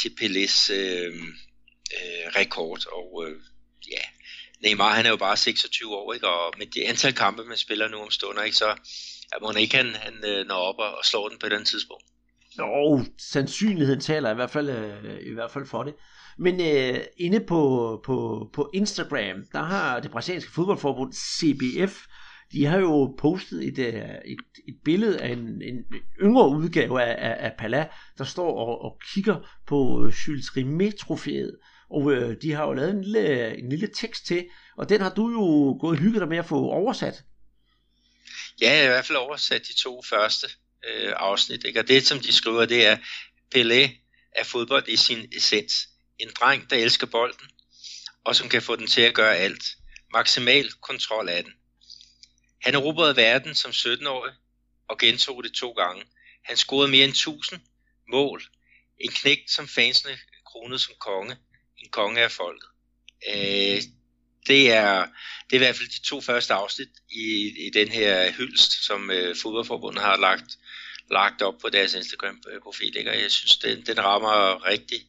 til Pelés øh, øh, rekord, og øh, ja, Neymar han er jo bare 26 år, ikke? og med det antal kampe, man spiller nu om stunder, ikke? så ja, må ikke han, han øh, når op og, og slår den på et andet tidspunkt. Jo, sandsynligheden taler i hvert fald, øh, i hvert fald for det. Men øh, inde på, på, på Instagram, der har det brasilianske fodboldforbund CBF, de har jo postet et, øh, et, et billede af en, en yngre udgave af, af, af Pala, der står og, og kigger på øh, Jules Rimet-trofæet. Og øh, de har jo lavet en lille, en lille tekst til, og den har du jo gået og hygget dig med at få oversat. Ja, jeg har i hvert fald oversat de to første øh, afsnit. Ikke? Og det, som de skriver, det er, Pelé er fodbold i sin essens. En dreng, der elsker bolden, og som kan få den til at gøre alt. Maksimal kontrol af den. Han erobrede verden som 17-årig og gentog det to gange. Han scorede mere end 1000 mål. En knægt, som fansene kronede som konge. En konge af folket. Øh, det er, det er i hvert fald de to første afsnit i, i den her hyldst, som øh, fodboldforbundet har lagt, lagt op på deres Instagram-profil. Ikke? Og jeg synes, den, den rammer rigtig,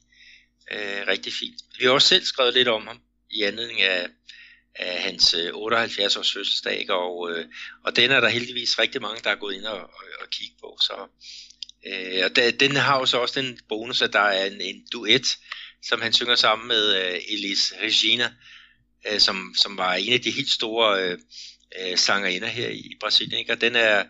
øh, rigtig fint. Vi har også selv skrevet lidt om ham i anledning af, af hans øh, 78 års fødselsdag, og, øh, og den er der heldigvis rigtig mange, der er gået ind og, og, og kigge på. Så, øh, og da, den har jo så også den bonus, at der er en, en duet, som han synger sammen med øh, Elise Regina, øh, som, som var en af de helt store øh, øh sangerinder her i Brasilien. Ikke? Og den er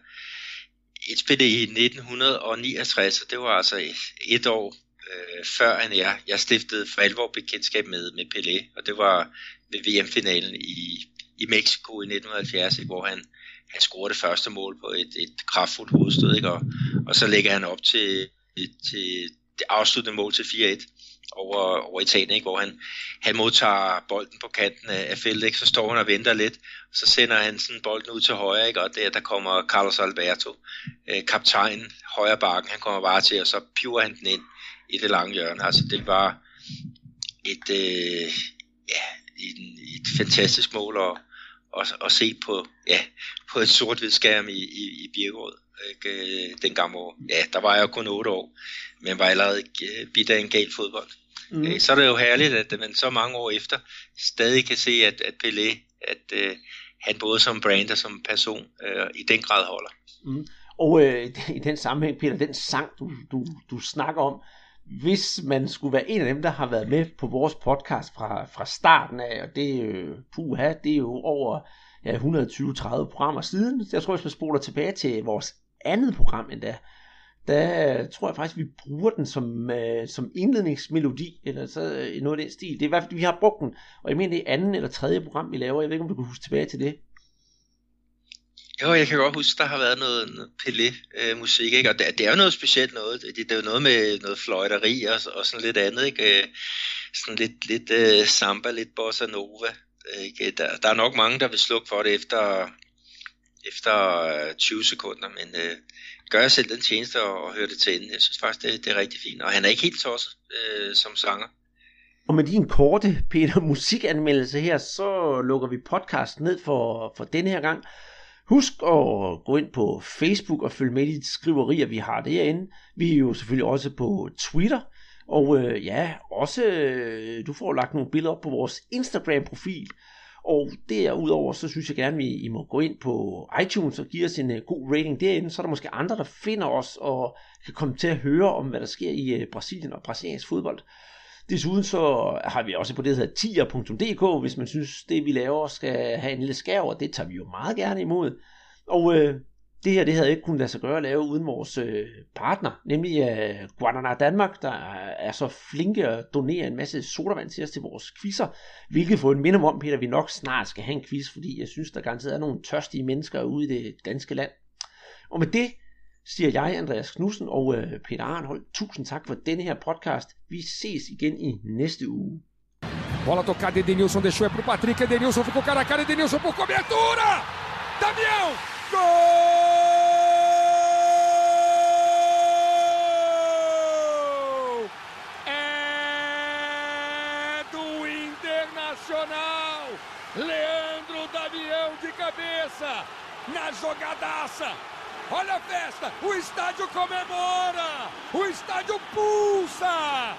indspillet i 1969, og det var altså et år øh, før end jeg, jeg stiftede for alvor bekendtskab med, med Pelé, og det var ved VM-finalen i, i Mexico i 1970, ikke, hvor han, han scorede det første mål på et, et kraftfuldt hovedstød, ikke, og, og så lægger han op til, til det afsluttende mål til 4-1 over, over Italien, ikke? hvor han, han modtager bolden på kanten af, af feltet, ikke? så står han og venter lidt, og så sender han sådan bolden ud til højre, ikke? og der, der kommer Carlos Alberto, øh, kaptajn, højre bakken, han kommer bare til, og så piver han den ind i det lange hjørne. Altså det var et, øh, ja, et, et fantastisk mål at, at, at se på, ja, på et sort-hvid skærm i, i, i Birkerød ikke, den gamle år. Ja, der var jeg kun 8 år, men var allerede øh, bidt af en gal fodbold. Mm. Øh, så er det jo herligt, at man så mange år efter stadig kan se, at, at Pelé, at uh, han både som brand og som person uh, i den grad holder. Mm. Og øh, i den sammenhæng, Peter, den sang, du, du, du snakker om, hvis man skulle være en af dem, der har været med på vores podcast fra, fra starten af, og det, øh, puha, det er jo over ja, 120-30 programmer siden. Jeg tror, hvis man spoler tilbage til vores andet program endda, der øh, tror jeg faktisk, vi bruger den som, øh, som indledningsmelodi, eller så øh, noget af den stil. Det er i hvert fald, vi har brugt den, og jeg mener, det er anden eller tredje program, vi laver. Jeg ved ikke, om du kan huske tilbage til det. Jo, jeg kan godt huske, der har været noget, noget Pelé-musik, øh, ikke? og det, det er jo noget specielt noget. Det, det er jo noget med noget fløjteri og, og sådan lidt andet, ikke? Øh, sådan lidt, lidt uh, samba, lidt bossa nova. Ikke? Der, der er nok mange, der vil slukke for det efter, efter 20 sekunder, men uh, gør jeg selv den tjeneste og, og høre det til enden. Jeg synes faktisk, det, det er rigtig fint. Og han er ikke helt tosset uh, som sanger. Og med din korte, Peter, musikanmeldelse her, så lukker vi podcast ned for, for denne her gang. Husk at gå ind på Facebook og følge med i de skriverier, vi har derinde. Vi er jo selvfølgelig også på Twitter. Og øh, ja, også øh, du får lagt nogle billeder op på vores Instagram-profil. Og derudover, så synes jeg gerne, at I må gå ind på iTunes og give os en uh, god rating derinde, så er der måske andre, der finder os og kan komme til at høre om, hvad der sker i uh, Brasilien og brasiliansk fodbold. Desuden så har vi også på det, der hedder tier.dk, hvis man synes, det vi laver skal have en lille skær, og det tager vi jo meget gerne imod. Og øh, det her, det havde ikke kunnet lade sig gøre at lave uden vores øh, partner, nemlig øh, Guadana Danmark, der er så flinke at donere en masse sodavand til os til vores quizzer, hvilket får en minde om, Peter, vi nok snart skal have en quiz, fordi jeg synes, der garanteret er nogle tørstige mennesker ude i det danske land. Og med det siger jeg, Andreas Knudsen og øh, Peter Arnhold, tusind tak for denne her podcast. Vi ses igen i næste uge. Bola tocada, Edenilson deixou é pro Patrick, Edenilson ficou cara a cara, Edenilson por cobertura! Damião! Gol! É do Internacional! Leandro Damião de cabeça! Na jogadaça! Olha a festa! O estádio comemora! O estádio pulsa!